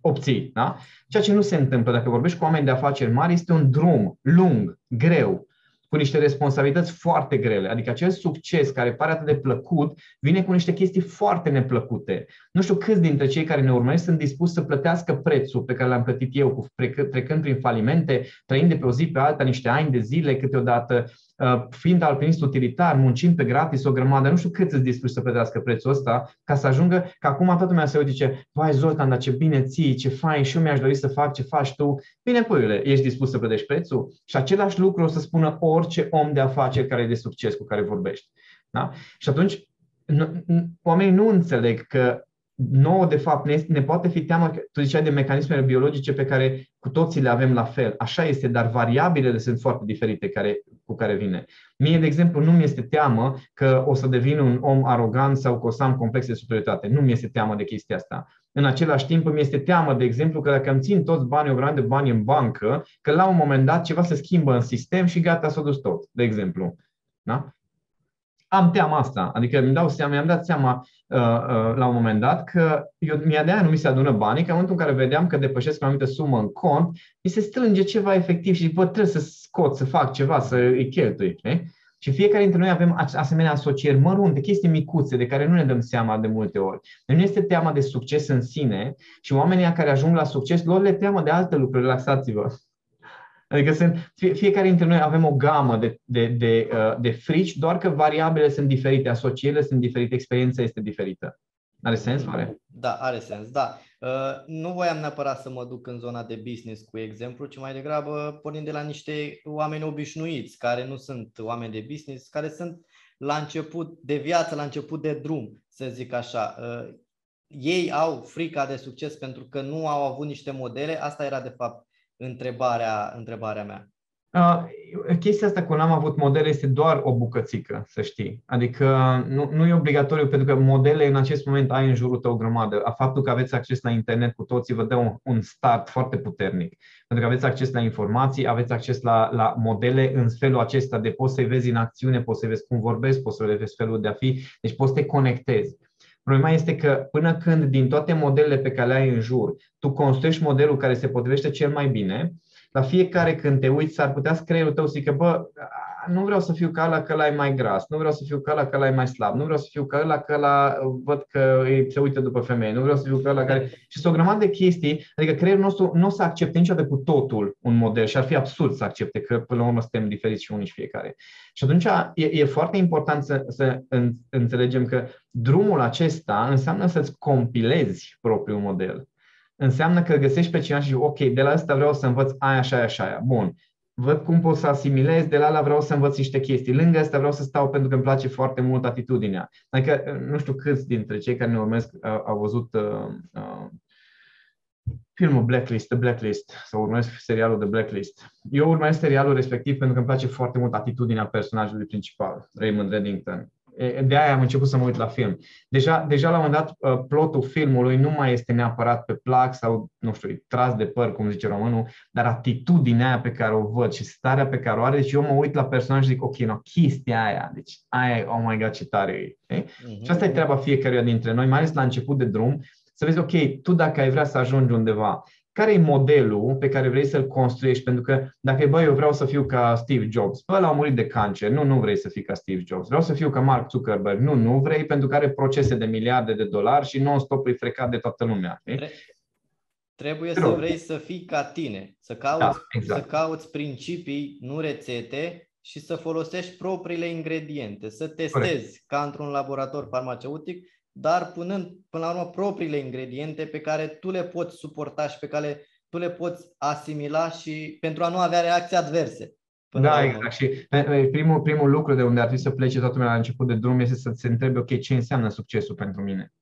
obții. Da? Ceea ce nu se întâmplă dacă vorbești cu oameni de afaceri mari este un drum lung, greu, cu niște responsabilități foarte grele. Adică acel succes care pare atât de plăcut vine cu niște chestii foarte neplăcute. Nu știu câți dintre cei care ne urmăresc sunt dispuși să plătească prețul pe care l-am plătit eu, cu trecând prin falimente, trăind de pe o zi pe alta niște ani de zile câteodată, Uh, fiind alpinist utilitar, muncind pe gratis o grămadă, nu știu cât îți dispui să plătească prețul ăsta, ca să ajungă, că acum toată lumea se uite zice, vai Zoltan, dar ce bine ții, ce fain și eu mi-aș dori să fac ce faci tu. Bine, puiule, ești dispus să plătești prețul? Și același lucru o să spună orice om de afaceri care e de succes cu care vorbești. Da? Și atunci, oamenii nu înțeleg că nouă, de fapt, ne, ne poate fi teamă, tu ziceai de mecanismele biologice pe care cu toții le avem la fel. Așa este, dar variabilele sunt foarte diferite care, cu care vine. Mie, de exemplu, nu mi este teamă că o să devin un om arogant sau că o să am complexe de superioritate. Nu mi este teamă de chestia asta. În același timp îmi este teamă, de exemplu, că dacă îmi țin toți banii, o grămadă de bani în bancă, că la un moment dat ceva se schimbă în sistem și gata, s-a dus tot, de exemplu. Da? Am teama asta. Adică mi dau seama, mi-am dat seama uh, uh, la un moment dat că eu, mi-a de aia nu mi se adună banii, că în momentul în care vedeam că depășesc o anumită sumă în cont, mi se strânge ceva efectiv și bă, trebuie să scot, să fac ceva, să îi cheltui. Okay? Și fiecare dintre noi avem asemenea asocieri mărunte, chestii micuțe de care nu ne dăm seama de multe ori. Deci nu este teama de succes în sine și oamenii care ajung la succes, lor le teamă de alte lucruri, relaxați-vă. Adică sunt, fie, fiecare dintre noi avem o gamă de, de, de, uh, de frici, doar că variabile sunt diferite, asocierile sunt diferite, experiența este diferită. Are sens, oare? Da, are sens, da. Uh, nu voiam neapărat să mă duc în zona de business cu exemplu, ci mai degrabă pornind de la niște oameni obișnuiți, care nu sunt oameni de business, care sunt la început de viață, la început de drum, să zic așa. Uh, ei au frica de succes pentru că nu au avut niște modele, asta era de fapt întrebarea, întrebarea mea. Uh, chestia asta cu n-am avut modele este doar o bucățică, să știi. Adică nu, nu e obligatoriu, pentru că modele în acest moment ai în jurul tău o grămadă. A faptul că aveți acces la internet cu toții vă dă un, un start foarte puternic. Pentru că aveți acces la informații, aveți acces la, la modele în felul acesta de poți să-i vezi în acțiune, poți să-i vezi cum vorbesc, poți să vezi felul de a fi, deci poți să te conectezi. Problema este că până când din toate modelele pe care le ai în jur, tu construiești modelul care se potrivește cel mai bine, la fiecare când te uiți, s-ar putea să creierul tău să zică, bă, nu vreau să fiu ca ăla că ăla e mai gras, nu vreau să fiu ca ăla că ăla e mai slab, nu vreau să fiu ca ăla că ăla văd că se uită după femeie, nu vreau să fiu ca ăla care... Și sunt o grămadă de chestii, adică creierul nostru nu o să accepte niciodată cu totul un model și ar fi absurd să accepte că până la urmă suntem diferiți și unii și fiecare. Și atunci e, e foarte important să, să înțelegem că drumul acesta înseamnă să-ți compilezi propriul model înseamnă că găsești pe cineva și zici, ok, de la asta vreau să învăț aia, așa, așa, aia. Bun. Văd cum pot să asimilez, de la ala vreau să învăț niște chestii. Lângă asta vreau să stau pentru că îmi place foarte mult atitudinea. Adică, nu știu câți dintre cei care ne urmesc uh, au văzut uh, uh, filmul Blacklist, The Blacklist, sau urmăresc serialul The Blacklist. Eu urmăresc serialul respectiv pentru că îmi place foarte mult atitudinea personajului principal, Raymond Reddington de aia am început să mă uit la film. Deja, deja la un moment dat, uh, plotul filmului nu mai este neapărat pe plac sau, nu știu, tras de păr, cum zice românul, dar atitudinea aia pe care o văd și starea pe care o are. Deci eu mă uit la personaj și zic, ok, no, chestia aia, deci aia, oh my god, ce tare e. Okay? Uh-huh. Și asta e treaba fiecăruia dintre noi, mai ales la început de drum, să vezi, ok, tu dacă ai vrea să ajungi undeva, care e modelul pe care vrei să-l construiești? Pentru că dacă e, bă, eu vreau să fiu ca Steve Jobs, bă, l-a murit de cancer, nu, nu vrei să fii ca Steve Jobs. Vreau să fiu ca Mark Zuckerberg, nu, nu vrei pentru că are procese de miliarde de dolari și non-stop îi frecat de toată lumea. Știi? Trebuie să vrei să fii ca tine, să cauți, da, exact. să cauți principii, nu rețete și să folosești propriile ingrediente, să testezi Corect. ca într-un laborator farmaceutic dar punând până la urmă propriile ingrediente pe care tu le poți suporta și pe care tu le poți asimila și pentru a nu avea reacții adverse. Da, exact. Și primul, primul lucru de unde ar trebui să plece toată lumea la început de drum este să se întrebe, ok, ce înseamnă succesul pentru mine?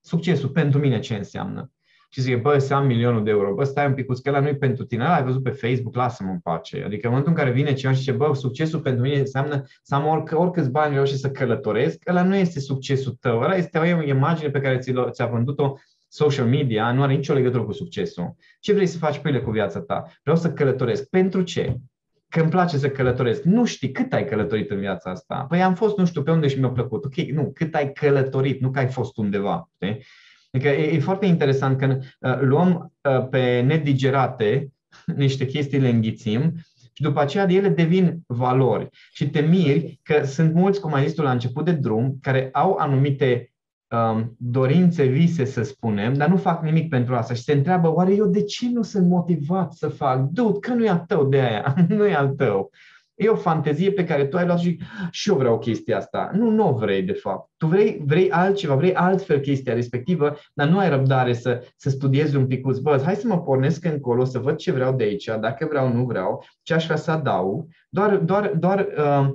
Succesul pentru mine ce înseamnă? Și zice, bă, să am milionul de euro, bă, stai un pic, că ăla nu e pentru tine, ăla ai văzut pe Facebook, lasă-mă în pace. Adică în momentul în care vine cineva și zice, bă, succesul pentru mine înseamnă să am oric- oricâți bani vreau și să călătoresc, ăla nu este succesul tău, ăla este o imagine pe care ți-a vândut-o social media, nu are nicio legătură cu succesul. Ce vrei să faci pâine cu viața ta? Vreau să călătoresc. Pentru ce? Că îmi place să călătoresc. Nu știi cât ai călătorit în viața asta. Păi am fost nu știu pe unde și mi-a plăcut. Ok, nu, cât ai călătorit, nu că ai fost undeva. Știi? Adică e, e foarte interesant că uh, luăm uh, pe nedigerate (laughs) niște chestii, le înghițim și după aceea de ele devin valori. Și te miri că sunt mulți, cum ai zis tu la început de drum, care au anumite um, dorințe, vise, să spunem, dar nu fac nimic pentru asta și se întreabă, oare eu de ce nu sunt motivat să fac? Dude, că nu e al tău de aia, (laughs) nu e al tău. E o fantezie pe care tu ai luat și și eu vreau chestia asta. Nu, nu o vrei, de fapt. Tu vrei, vrei altceva, vrei altfel chestia respectivă, dar nu ai răbdare să, să studiezi un pic. Bă, hai să mă pornesc încolo, să văd ce vreau de aici, dacă vreau, nu vreau, ce aș vrea să adaug. Doar, doar, doar uh,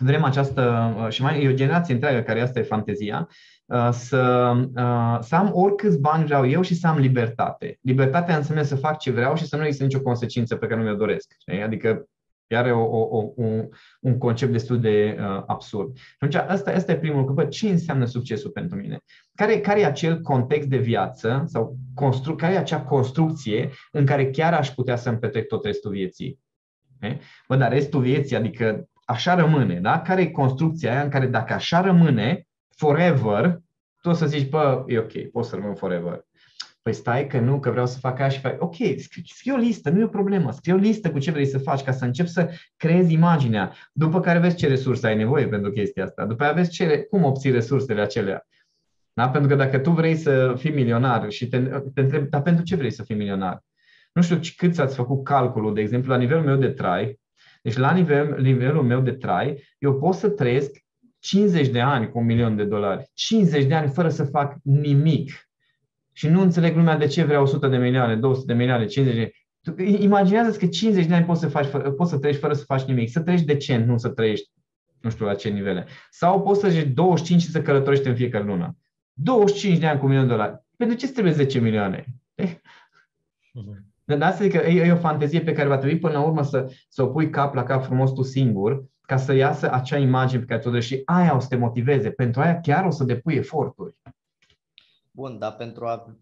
vrem această, uh, și mai e o generație întreagă care asta e fantezia, uh, să, uh, să am oricâți bani vreau eu și să am libertate. Libertatea înseamnă să fac ce vreau și să nu există nicio consecință pe care nu mi-o doresc. Adică Iar e o, o, un, un concept destul de uh, absurd. Și atunci, asta, asta e primul lucru. Bă, ce înseamnă succesul pentru mine? Care, care e acel context de viață sau constru- care e acea construcție în care chiar aș putea să-mi petrec tot restul vieții? Okay? Bă, dar restul vieții, adică așa rămâne, da? Care e construcția aia în care dacă așa rămâne, forever, tu o să zici, bă, e ok, pot să rămân forever. Păi stai că nu, că vreau să fac așa și fac. Ok, scrie scrie o listă, nu e o problemă. Scrie o listă cu ce vrei să faci ca să începi să creezi imaginea. După care vezi ce resurse ai nevoie pentru chestia asta. După aceea vezi ce, cum obții resursele acelea. Da? Pentru că dacă tu vrei să fii milionar și te, te întrebi, dar pentru ce vrei să fii milionar? Nu știu cât ați făcut calculul, de exemplu, la nivelul meu de trai. Deci la nivel, nivelul meu de trai, eu pot să trăiesc 50 de ani cu un milion de dolari. 50 de ani fără să fac nimic și nu înțeleg lumea de ce vrea 100 de milioane, 200 de milioane, 50 de Imaginează-ți că 50 de ani poți să, faci, poți să trăiești fără să faci nimic, să trăiești decent, nu să trăiești nu știu la ce nivele. Sau poți să zici 25 și să călătorești în fiecare lună. 25 de ani cu un milion de dolari. Pentru ce trebuie 10 milioane? De asta zic că e, e o fantezie pe care va trebui până la urmă să, să o pui cap la cap frumos tu singur, ca să iasă acea imagine pe care ți-o și aia o să te motiveze. Pentru aia chiar o să depui eforturi. Bun, dar pentru a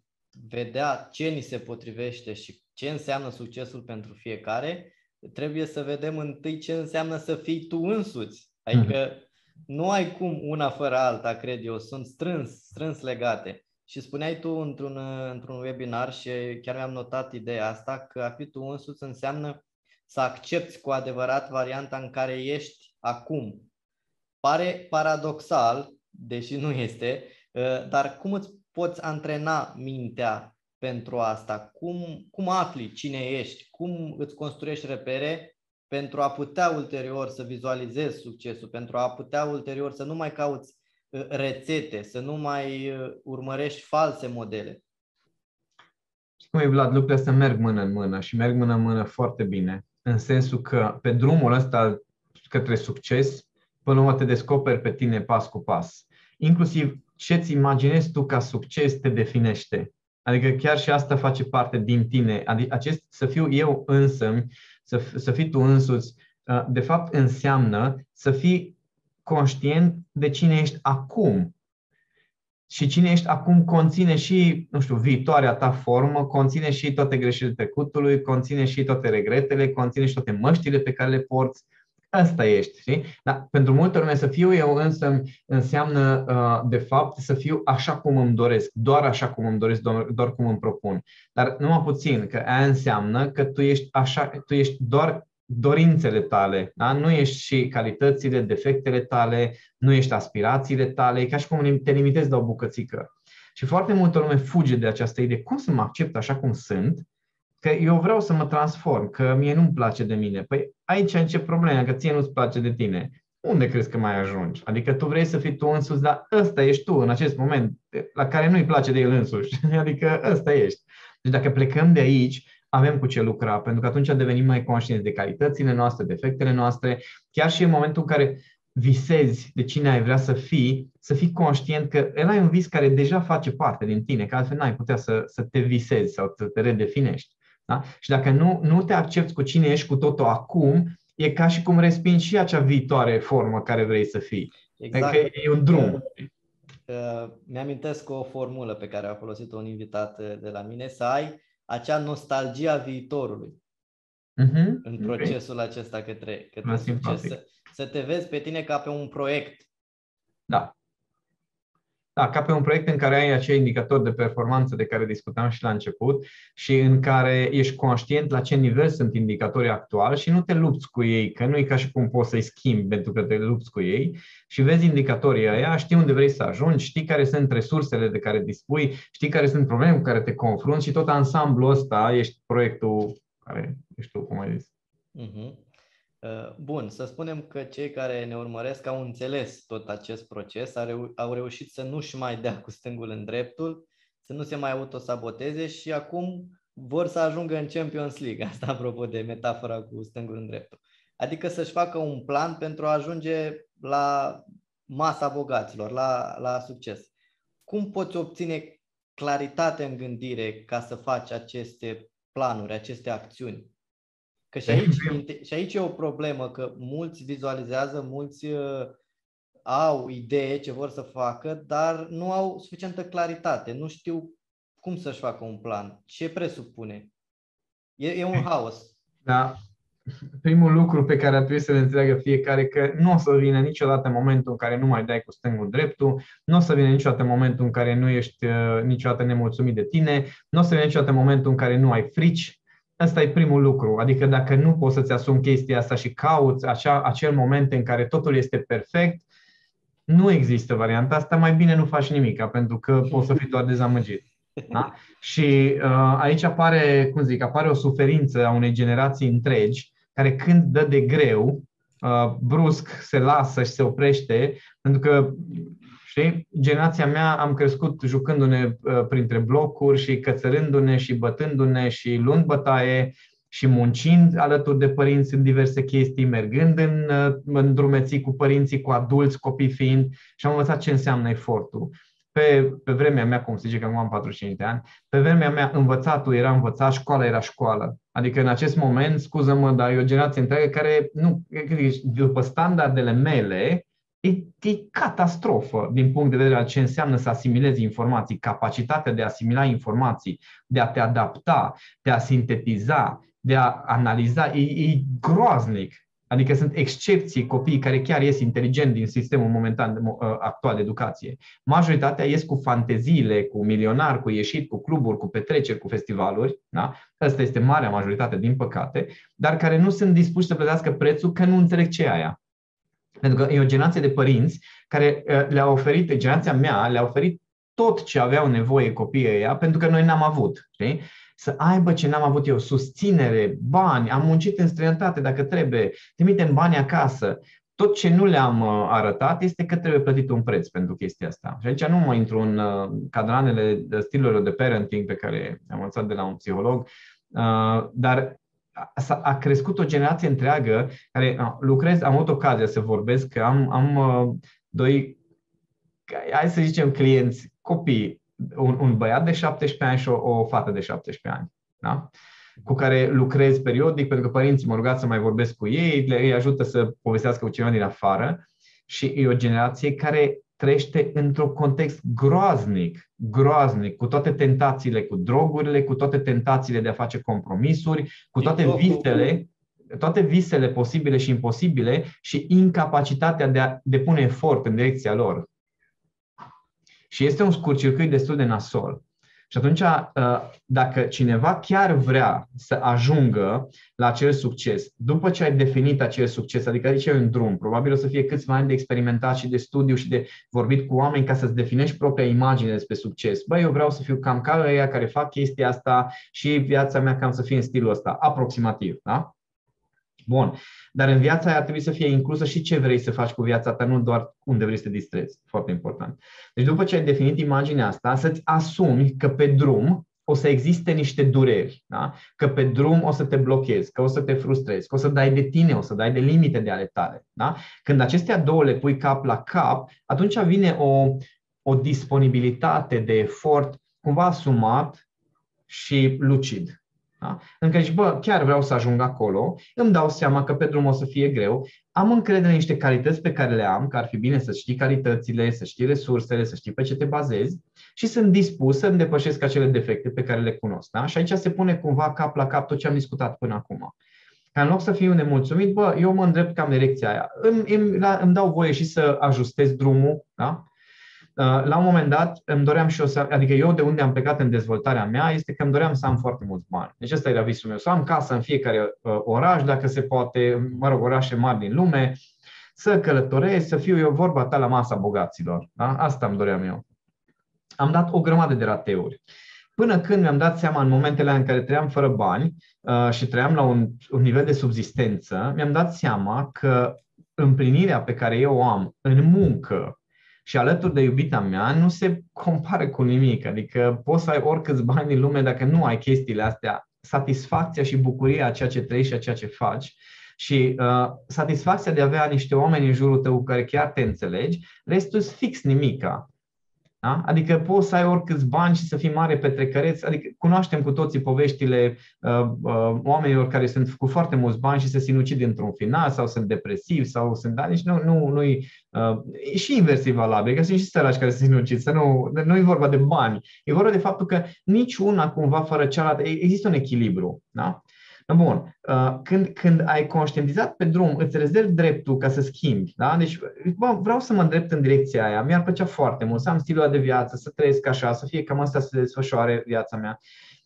vedea ce ni se potrivește și ce înseamnă succesul pentru fiecare, trebuie să vedem întâi ce înseamnă să fii tu însuți. Adică mm-hmm. nu ai cum una fără alta, cred eu, sunt strâns, strâns legate. Și spuneai tu într-un, într-un webinar și chiar mi-am notat ideea asta, că a fi tu însuți înseamnă să accepti cu adevărat varianta în care ești acum. Pare paradoxal, deși nu este, ă, dar cum îți poți antrena mintea pentru asta? Cum, cum afli cine ești? Cum îți construiești repere pentru a putea ulterior să vizualizezi succesul, pentru a putea ulterior să nu mai cauți uh, rețete, să nu mai uh, urmărești false modele? Și cum e, Vlad, lucrurile astea merg mână în mână și merg mână în mână foarte bine, în sensul că pe drumul ăsta către succes, până la te descoperi pe tine pas cu pas. Inclusiv ce-ți imaginezi tu ca succes te definește. Adică chiar și asta face parte din tine. Adică acest să fiu eu însă, să, să fii tu însuți, uh, de fapt înseamnă să fii conștient de cine ești acum. Și cine ești acum conține și, nu știu, viitoarea ta formă, conține și toate greșelile trecutului, conține și toate regretele, conține și toate măștile pe care le porți, Asta ești, știi? Dar pentru multă lume să fiu eu însă înseamnă, uh, de fapt, să fiu așa cum îmi doresc, doar așa cum îmi doresc, doar, doar cum îmi propun. Dar numai puțin, că aia înseamnă că tu ești așa, tu ești doar dorințele tale, da? nu ești și calitățile, defectele tale, nu ești aspirațiile tale, e ca și cum te limitezi la o bucățică. Și foarte multă lume fuge de această idee. Cum să mă accept așa cum sunt că eu vreau să mă transform, că mie nu-mi place de mine. Păi aici ce problema, că ție nu-ți place de tine. Unde crezi că mai ajungi? Adică tu vrei să fii tu însuți, dar ăsta ești tu în acest moment, la care nu-i place de el însuși. (laughs) Adică ăsta ești. Deci dacă plecăm de aici, avem cu ce lucra, pentru că atunci devenim mai conștienți de calitățile noastre, defectele noastre, chiar și în momentul în care visezi de cine ai vrea să fii, să fii conștient că el ai un vis care deja face parte din tine, că altfel n-ai putea să, să te visezi sau să te redefinești. Da? Și dacă nu, nu te accepti cu cine ești cu totul acum, e ca și cum respingi și acea viitoare formă care vrei să fii. Exact. Adică e un drum. Uh, mi-amintesc o formulă pe care a folosit-o un invitat uh, de la mine, să ai acea nostalgie a viitorului uh-huh. în procesul okay. acesta către, către succes. Să, să te vezi pe tine ca pe un proiect. Da. Da, ca pe un proiect în care ai acei indicatori de performanță de care discutam și la început și în care ești conștient la ce nivel sunt indicatorii actuali și nu te lupți cu ei, că nu e ca și cum poți să-i schimbi pentru că te lupți cu ei și vezi indicatorii aia, știi unde vrei să ajungi, știi care sunt resursele de care dispui, știi care sunt probleme cu care te confrunți și tot ansamblul ăsta ești proiectul care ești tu, cum ai zis. Uh-huh. Uh, bun, să spunem că cei care ne urmăresc au înțeles tot acest proces, au reușit să nu-și mai dea cu stângul în dreptul, să nu se mai autosaboteze și acum vor să ajungă în Champions League. (laughs) Asta apropo de metafora cu stângul în dreptul. Adică să-și facă un plan pentru a ajunge la masa bogaților, la, la succes. Cum poți obține claritate în gândire ca să faci aceste planuri, aceste acțiuni? Că și aici, și aici e o problemă, că mulți vizualizează, mulți uh, au idee ce vor să facă, dar nu au suficientă claritate, nu știu cum să-și facă un plan, ce presupune. E, e un haos. Da. Primul lucru pe care ar trebui să le înțeleagă fiecare că nu o să vină niciodată momentul în care nu mai dai cu stângul dreptul, nu o să vină niciodată momentul în care nu ești uh, niciodată nemulțumit de tine, nu o să vină niciodată momentul în care nu ai frici, Asta e primul lucru. Adică dacă nu poți să-ți asumi chestia asta și cauți acea, acel moment în care totul este perfect, nu există varianta asta, mai bine nu faci nimic, pentru că poți să fii doar dezamăgit. Da? (laughs) Și uh, aici apare, cum zic, apare o suferință a unei generații întregi care când dă de greu, uh, brusc se lasă și se oprește, pentru că Știi? Generația mea am crescut jucându-ne uh, printre blocuri și cățărându-ne și bătându-ne și luând bătaie și muncind alături de părinți în diverse chestii, mergând în, uh, în drumeții cu părinții, cu adulți, copii fiind și am învățat ce înseamnă efortul. pe, pe vremea mea, cum se zice că acum am 45 de ani, pe vremea mea învățatul era învățat, școala era școală. Adică în acest moment, scuză-mă, dar e o generație întreagă care, nu, după standardele mele, e, e catastrofă din punct de vedere al ce înseamnă să asimilezi informații, capacitatea de a asimila informații, de a te adapta, de a sintetiza, de a analiza, e, e groaznic. Adică sunt excepții copiii care chiar ies inteligent din sistemul momentan uh, actual de educație. Majoritatea ies cu fanteziile, cu milionari, cu ieșit, cu cluburi, cu petreceri, cu festivaluri. Da? Asta este marea majoritate, din păcate, dar care nu sunt dispuși să plătească prețul că nu înțeleg ce e aia. Pentru că e o generație de părinți care uh, le-a oferit, generația mea le-a oferit tot ce aveau nevoie copiii ăia, pentru că noi n-am avut. Știi? să aibă ce n-am avut eu, susținere, bani, am muncit în străinătate dacă trebuie, trimitem bani acasă. Tot ce nu le-am uh, arătat este că trebuie plătit un preț pentru chestia asta. Și aici nu mă intru în uh, cadranele stilurilor de parenting pe care am învățat de la un psiholog, uh, dar a crescut o generație întreagă care lucrez, am avut ocazia să vorbesc, am, am doi, hai să zicem, clienți, copii un, un băiat de 17 ani și o, o fată de 17 ani. Da? cu care lucrez periodic, pentru că părinții mă rugat să mai vorbesc cu ei, le, îi ajută să povestească cu cineva din afară și e o generație care trăiește într-un context groaznic, groaznic, cu toate tentațiile, cu drogurile, cu toate tentațiile de a face compromisuri, cu toate visele, toate visele posibile și imposibile și incapacitatea de a depune efort în direcția lor. Și este un scurt circuit destul de nasol. Și atunci, uh, dacă cineva chiar vrea să ajungă la acel succes, după ce ai definit acel succes, adică aici e un drum, probabil o să fie câțiva ani de experimentat și de studiu și de vorbit cu oameni ca să-ți definești propria imagine despre succes. Băi, eu vreau să fiu cam ca ăia care fac chestia asta și viața mea cam să fie în stilul ăsta, aproximativ. Da? Bun. Dar în viața aia ar trebui să fie inclusă și ce vrei să faci cu viața ta, nu doar unde vrei să te distrezi. Foarte important. Deci după ce ai definit imaginea asta, să-ți asumi că pe drum o să existe niște dureri, da? că pe drum o să te blochezi, că o să te frustrezi, că o să dai de tine, o să dai de limite de ale tale. Da? Când acestea două le pui cap la cap, atunci vine o, o disponibilitate de efort cumva asumat și lucid. Da? Încă zici, bă, chiar vreau să ajung acolo, îmi dau seama că pe drum o să fie greu, am încredere în niște calități pe care le am, că ar fi bine să știi calitățile, să știi resursele, să știi pe ce te bazezi și sunt dispus să îmi depășesc acele defecte pe care le cunosc. Da? Și aici se pune cumva cap la cap tot ce am discutat până acum. Ca în loc să fiu nemulțumit, bă, eu mă îndrept cam direcția aia. Îmi, îmi, la, îmi dau voie și să ajustez drumul, da? Uh, la un moment dat îmi doream și eu să, adică eu de unde am plecat în dezvoltarea mea este că îmi doream să am foarte mulți bani. Deci ăsta era visul meu, să am casă în fiecare uh, oraș, dacă se poate, mă rog, orașe mari din lume, să călătoresc, să fiu eu vorba ta la masa bogaților. Da? Asta îmi doream eu. Am dat o grămadă de rateuri. Până când mi-am dat seama în momentele în care trăiam fără bani uh, și trăiam la un, un nivel de subzistență, mi-am dat seama că împlinirea pe care eu o am în muncă, și alături de iubita mea nu se compară cu nimic. Adică poți să ai oricâți bani în lume dacă nu ai chestiile astea, satisfacția și bucuria a ceea ce trăiești și a ceea ce faci și uh, satisfacția de a avea niște oameni în jurul tău cu care chiar te înțelegi, restul fix nimica. Da? Adică poți să ai oricâți bani și să fii mare petrecăreț. Adică cunoaștem cu toții poveștile uh, uh, oamenilor care sunt cu foarte mulți bani și se sinucid într-un final sau sunt depresivi sau sunt... Da, nici nu, nu, nu uh, e și inversiv valabil, că sunt și săraci care se sinucid. Să nu, nu e vorba de bani. E vorba de faptul că nici una cumva fără cealaltă. Există un echilibru. Da? Bun. Uh, când, când ai conștientizat pe drum, îți rezervi dreptul ca să schimbi. Da? Deci, bă, vreau să mă îndrept în direcția aia. Mi-ar plăcea foarte mult să am stilul de viață, să trăiesc așa, să fie cam asta să se desfășoare viața mea.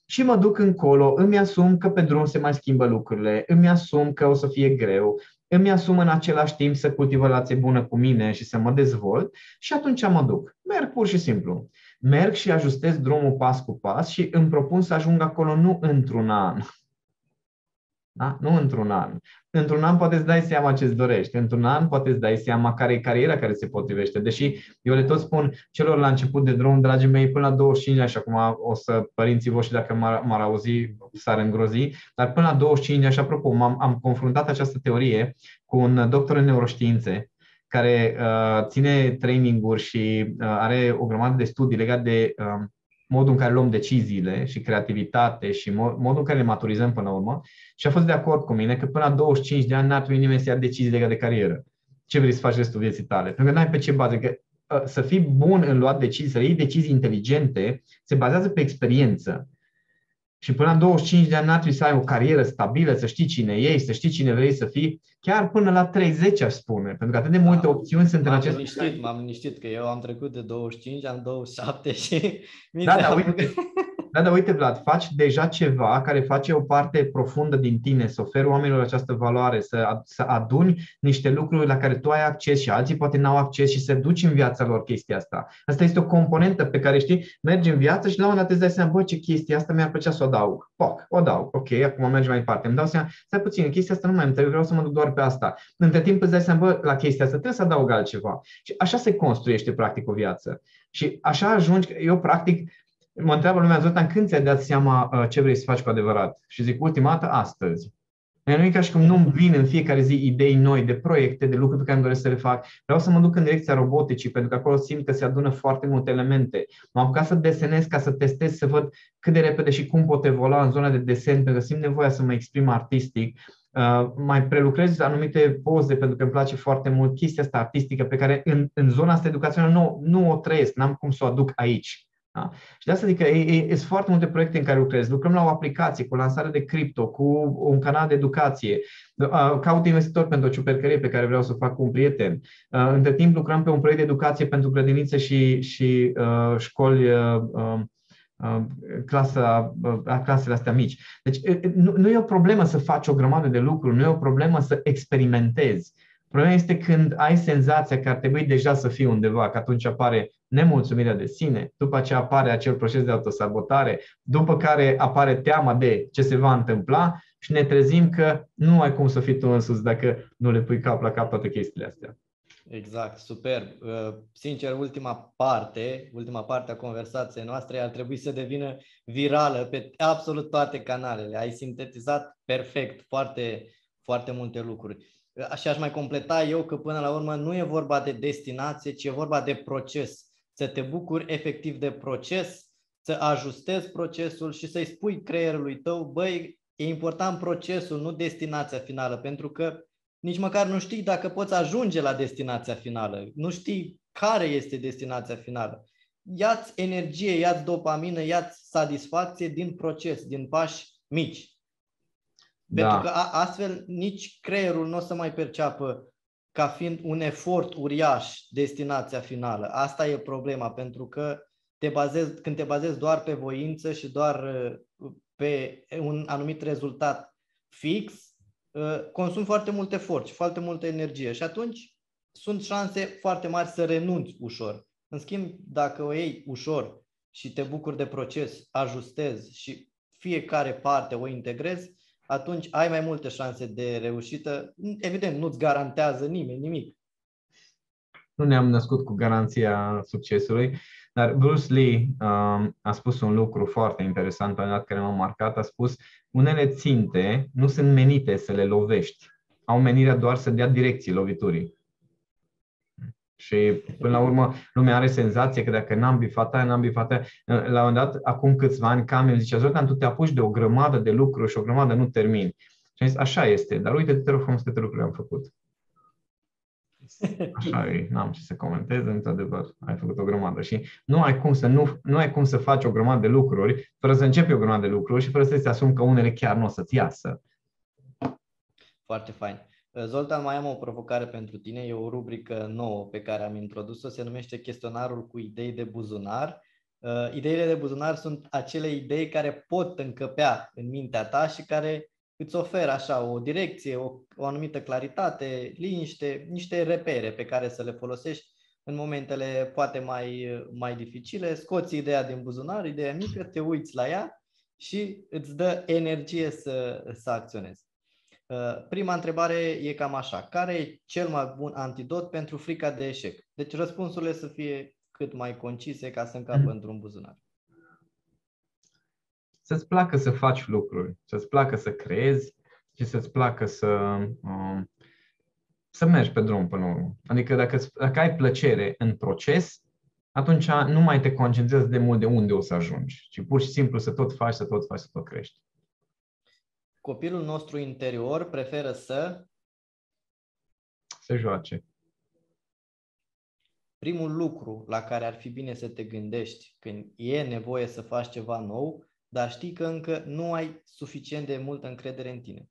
Și mă duc încolo, îmi asum că pe drum se mai schimbă lucrurile, îmi asum că o să fie greu, îmi asum în același timp să cultiv o relație bună cu mine și să mă dezvolt și atunci mă duc. Merg pur și simplu. Merg și ajustez drumul pas cu pas și îmi propun să ajung acolo nu într-un an, da? Nu într-un an. Într-un an poate îți dai seama ce îți dorești. Într-un an poate îți dai seama care e cariera care se potrivește. Deși eu le tot spun celor la început de drum, dragii mei, până la 25 ani, și acum o să părinții voștri, dacă m-ar, m-ar auzi, s-ar îngrozi, dar până la 25 ani, și apropo, am am confruntat această teorie cu un doctor în neuroștiințe, care uh, ține traininguri și uh, are o grămadă de studii legate de uh, modul în care luăm deciziile și creativitate și modul în care le maturizăm până la urmă și a fost de acord cu mine că până la 25 de ani n-ar trebui nimeni să ia decizii legate de carieră. Ce vrei să faci restul vieții tale? Pentru că n-ai pe ce bază. Că ă, să fii bun în luat decizii, să iei decizii inteligente, se bazează pe experiență. Și până la 25 de ani n-ar trebui să ai o carieră stabilă, să știi cine ești, să știi cine vrei să fii, chiar până la 30 aș spune, pentru că atât de multe da, opțiuni sunt în acest... Liniștit, m-am liniștit că eu am trecut de 25, am 27 și... Da, da, uite, da, dar uite, Vlad, faci deja ceva care face o parte profundă din tine, să oferi oamenilor această valoare, să, să aduni niște lucruri la care tu ai acces și alții poate n-au acces și să duci în viața lor chestia asta. Asta este o componentă pe care știi, mergi în viață și la un moment dat îți dai seama, bă, ce chestia asta mi-ar plăcea să o adaug. Poc, o adaug, ok, acum mergi mai departe. Îmi dau seama, stai puțin, chestia asta nu mai îmi trebuie, vreau să mă duc doar pe asta. Între timp îți dai seama, bă, la chestia asta trebuie să adaug altceva. Și așa se construiește practic o viață. Și așa ajungi, eu practic mă întreabă lumea, Zoltan, când ți-ai dat seama uh, ce vrei să faci cu adevărat? Și zic, ultima dată, astăzi. Nu e ca și cum nu-mi vin în fiecare zi idei noi de proiecte, de lucruri pe care îmi doresc să le fac. Vreau să mă duc în direcția roboticii, pentru că acolo simt că se adună foarte multe elemente. M-am apucat să desenez ca să testez, să văd cât de repede și cum pot evolua în zona de desen, pentru că simt nevoia să mă exprim artistic. Uh, mai prelucrez anumite poze, pentru că îmi place foarte mult chestia asta artistică, pe care în, în zona asta educațională nu, nu o trăiesc, n-am cum să o aduc aici. Da? Și de asta zic că sunt foarte multe proiecte în care lucrez. Lucrăm la o aplicație cu lansare de cripto, cu un canal de educație, caut investitori pentru o ciupercărie pe care vreau să o fac cu un prieten. Între timp lucrăm pe un proiect de educație pentru grădinițe și, și uh, școli uh, uh, clasa, clasele astea mici. Deci nu, nu e o problemă să faci o grămadă de lucruri, nu e o problemă să experimentezi. Problema este când ai senzația că ar trebui deja să fii undeva, că atunci apare nemulțumirea de sine, după ce apare acel proces de autosabotare, după care apare teama de ce se va întâmpla și ne trezim că nu ai cum să fii tu însuți dacă nu le pui cap la cap toate chestiile astea. Exact, super. Uh, sincer, ultima parte, ultima parte a conversației noastre ar trebui să devină virală pe absolut toate canalele. Ai sintetizat perfect foarte, foarte multe lucruri. Și aș mai completa eu că până la urmă nu e vorba de destinație, ci e vorba de proces să te bucuri efectiv de proces, să ajustezi procesul și să-i spui creierului tău, băi, e important procesul, nu destinația finală, pentru că nici măcar nu știi dacă poți ajunge la destinația finală, nu știi care este destinația finală. Ia-ți energie, ia-ți dopamină, ia-ți satisfacție din proces, din pași mici. Da. Pentru că astfel nici creierul nu o să mai perceapă ca fiind un efort uriaș destinația finală. Asta e problema, pentru că te bazezi, când te bazezi doar pe voință și doar uh, pe un anumit rezultat fix, uh, consumi foarte mult efort și foarte multă energie și atunci sunt șanse foarte mari să renunți ușor. În schimb, dacă o iei ușor și te bucuri de proces, ajustezi și fiecare parte o integrezi, atunci ai mai multe șanse de reușită. Evident, nu-ți garantează nimeni nimic. Nu ne-am născut cu garanția succesului, dar Bruce Lee um, a spus un lucru foarte interesant pe care m-a marcat. A spus, unele ținte nu sunt menite să le lovești, au menirea doar să dea direcții loviturii. Și până la urmă lumea are senzație că dacă n-am bifat aia, n-am bifat aia. La un moment dat, acum câțiva ani, Camil zicea, Zoltan, tu te apuci de o grămadă de lucruri și o grămadă nu termini. Și am zis, așa este, dar uite te rog frumos câte lucruri am făcut. Așa e, n-am ce să comentez, într-adevăr, ai făcut o grămadă și nu ai cum să, nu, nu ai cum să faci o grămadă de lucruri fără să începi o grămadă de lucruri și fără să-ți asumi că unele chiar nu o să-ți iasă. Foarte fain. Uh, Zoltan, mai am o provocare pentru tine. E o rubrică nouă pe care am introdus-o. Se numește chestionarul cu idei de buzunar. Uh, ideile de buzunar sunt acele idei care pot încăpea în mintea ta și care îți oferă așa o direcție, o, o anumită claritate, liniște, niște repere pe care să le folosești în momentele poate mai, mai dificile. Scoți ideea din buzunar, ideea mică, te uiți la ea și îți dă energie să, să acționezi. Uh, prima întrebare e cam așa. Care e cel mai bun antidot pentru frica de eșec? Deci răspunsurile să fie cât mai concise ca să încapă mm. într-un buzunar. Să-ți placă să faci lucruri, să-ți placă să creezi și să-ți placă să, um, să mergi pe drum până la urmă. Adică dacă, dacă ai plăcere în proces, atunci nu mai te concentrezi de mult de unde o să ajungi, ci pur și simplu să tot faci, să tot faci, să tot crești. Copilul nostru interior preferă să se joace. Primul lucru la care ar fi bine să te gândești când e nevoie să faci ceva nou, dar știi că încă nu ai suficient de multă încredere în tine.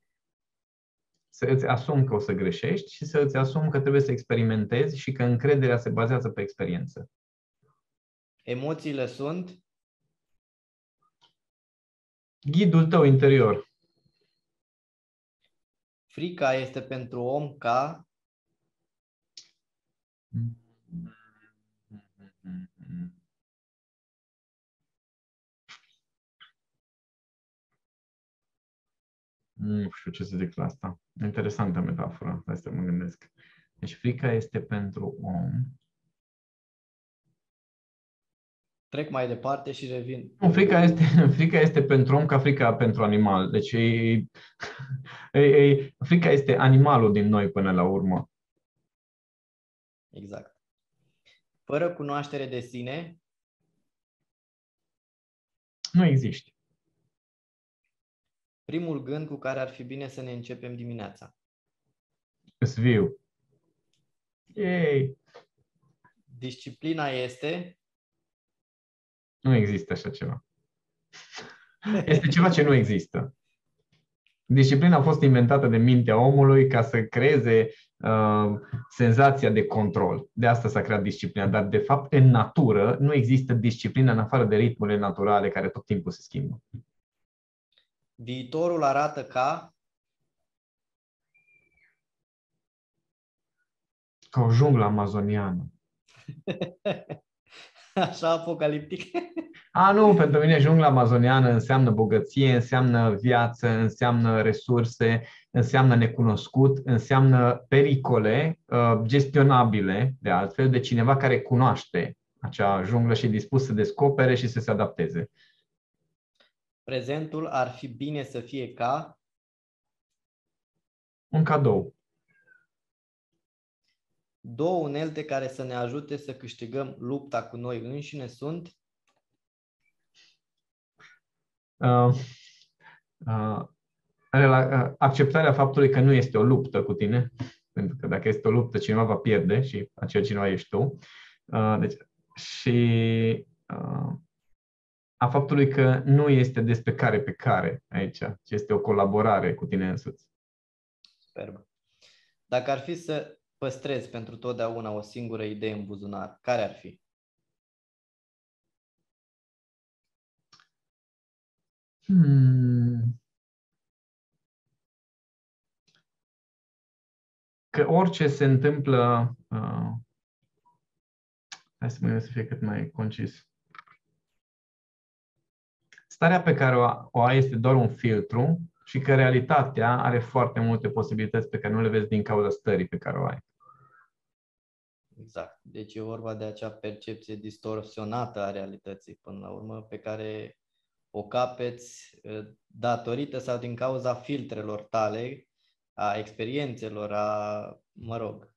Să îți asumi că o să greșești și să îți asumi că trebuie să experimentezi și că încrederea se bazează pe experiență. Emoțiile sunt? Ghidul tău interior. Frica este pentru om ca nu știu ce să zic la asta. Interesantă metaforă, hai să mă gândesc. Deci frica este pentru om. Trec mai departe și revin. Nu, frica este, (laughs) frica este pentru om ca frica pentru animal. Deci e, (laughs) e, e, frica este animalul din noi până la urmă. Exact. Fără cunoaștere de sine, nu există. Primul gând cu care ar fi bine să ne începem dimineața. Îs viu. Yay! Disciplina este? Nu există așa ceva. Este ceva ce nu există. Disciplina a fost inventată de mintea omului ca să creeze uh, senzația de control. De asta s-a creat disciplina. Dar, de fapt, în natură nu există disciplină în afară de ritmurile naturale care tot timpul se schimbă. Viitorul arată ca ca o junglă amazoniană. (laughs) (laughs) Așa apocaliptic? (laughs) A, nu, pentru mine jungla amazoniană înseamnă bogăție, înseamnă viață, înseamnă resurse, înseamnă necunoscut, înseamnă pericole uh, gestionabile, de altfel, de cineva care cunoaște acea junglă și e dispus să descopere și să se adapteze. Prezentul ar fi bine să fie ca un cadou. Două unelte care să ne ajute să câștigăm lupta cu noi înșine sunt uh, uh, uh, acceptarea faptului că nu este o luptă cu tine, pentru că dacă este o luptă, cineva va pierde și acel cineva ești tu. Uh, deci, și uh, a faptului că nu este despre care pe care aici, ci este o colaborare cu tine însuți. Superb. Dacă ar fi să păstrezi pentru totdeauna o singură idee în buzunar, care ar fi? Hmm. Că orice se întâmplă, uh, hai să mă să fie cât mai concis. Starea pe care o, o ai este doar un filtru și că realitatea are foarte multe posibilități pe care nu le vezi din cauza stării pe care o ai. Exact. Deci e vorba de acea percepție distorsionată a realității, până la urmă, pe care o capeți ă, datorită sau din cauza filtrelor tale, a experiențelor, a, mă rog,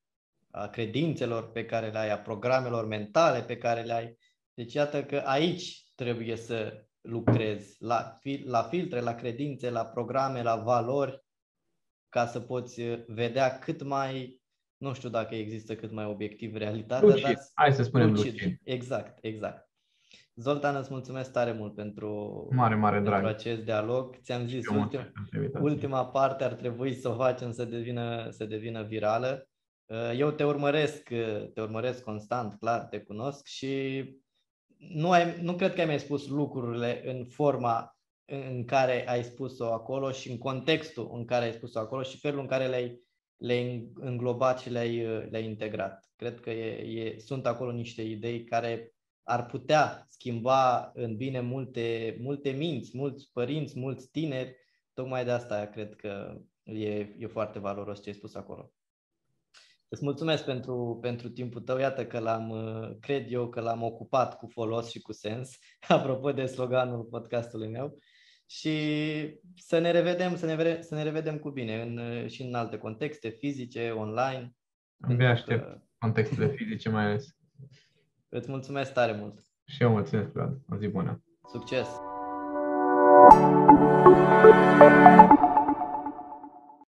a credințelor pe care le ai, a programelor mentale pe care le ai. Deci iată că aici trebuie să lucrezi, la, la filtre, la credințe, la programe, la valori, ca să poți vedea cât mai nu știu dacă există cât mai obiectiv realitatea, lucid. dar... Hai să spunem lucid. lucid. Exact, exact. Zoltan, îți mulțumesc tare mult pentru, mare, mare pentru drag. acest dialog. Ți-am zis, ultim, ultima parte ar trebui să o facem să devină, să devină virală. Uh, eu te urmăresc, uh, te urmăresc constant, clar, te cunosc și nu, ai, nu cred că ai mai spus lucrurile în forma în care ai spus-o acolo și în contextul în care ai spus-o acolo și felul în care le-ai le-ai înglobat și le-ai, le-ai integrat. Cred că e, e, sunt acolo niște idei care ar putea schimba în bine multe, multe minți, mulți părinți, mulți tineri. Tocmai de asta cred că e, e foarte valoros ce ai spus acolo. Îți mulțumesc pentru, pentru timpul tău. Iată că l-am, cred eu că l-am ocupat cu folos și cu sens, (laughs) apropo de sloganul podcastului meu. Și să ne revedem, să ne, să ne revedem cu bine în, și în alte contexte, fizice, online. Abia aștept contextele fizice mai ales. Îți mulțumesc tare mult. Și eu mulțumesc, Vlad. O zi bună. Succes! Thank you.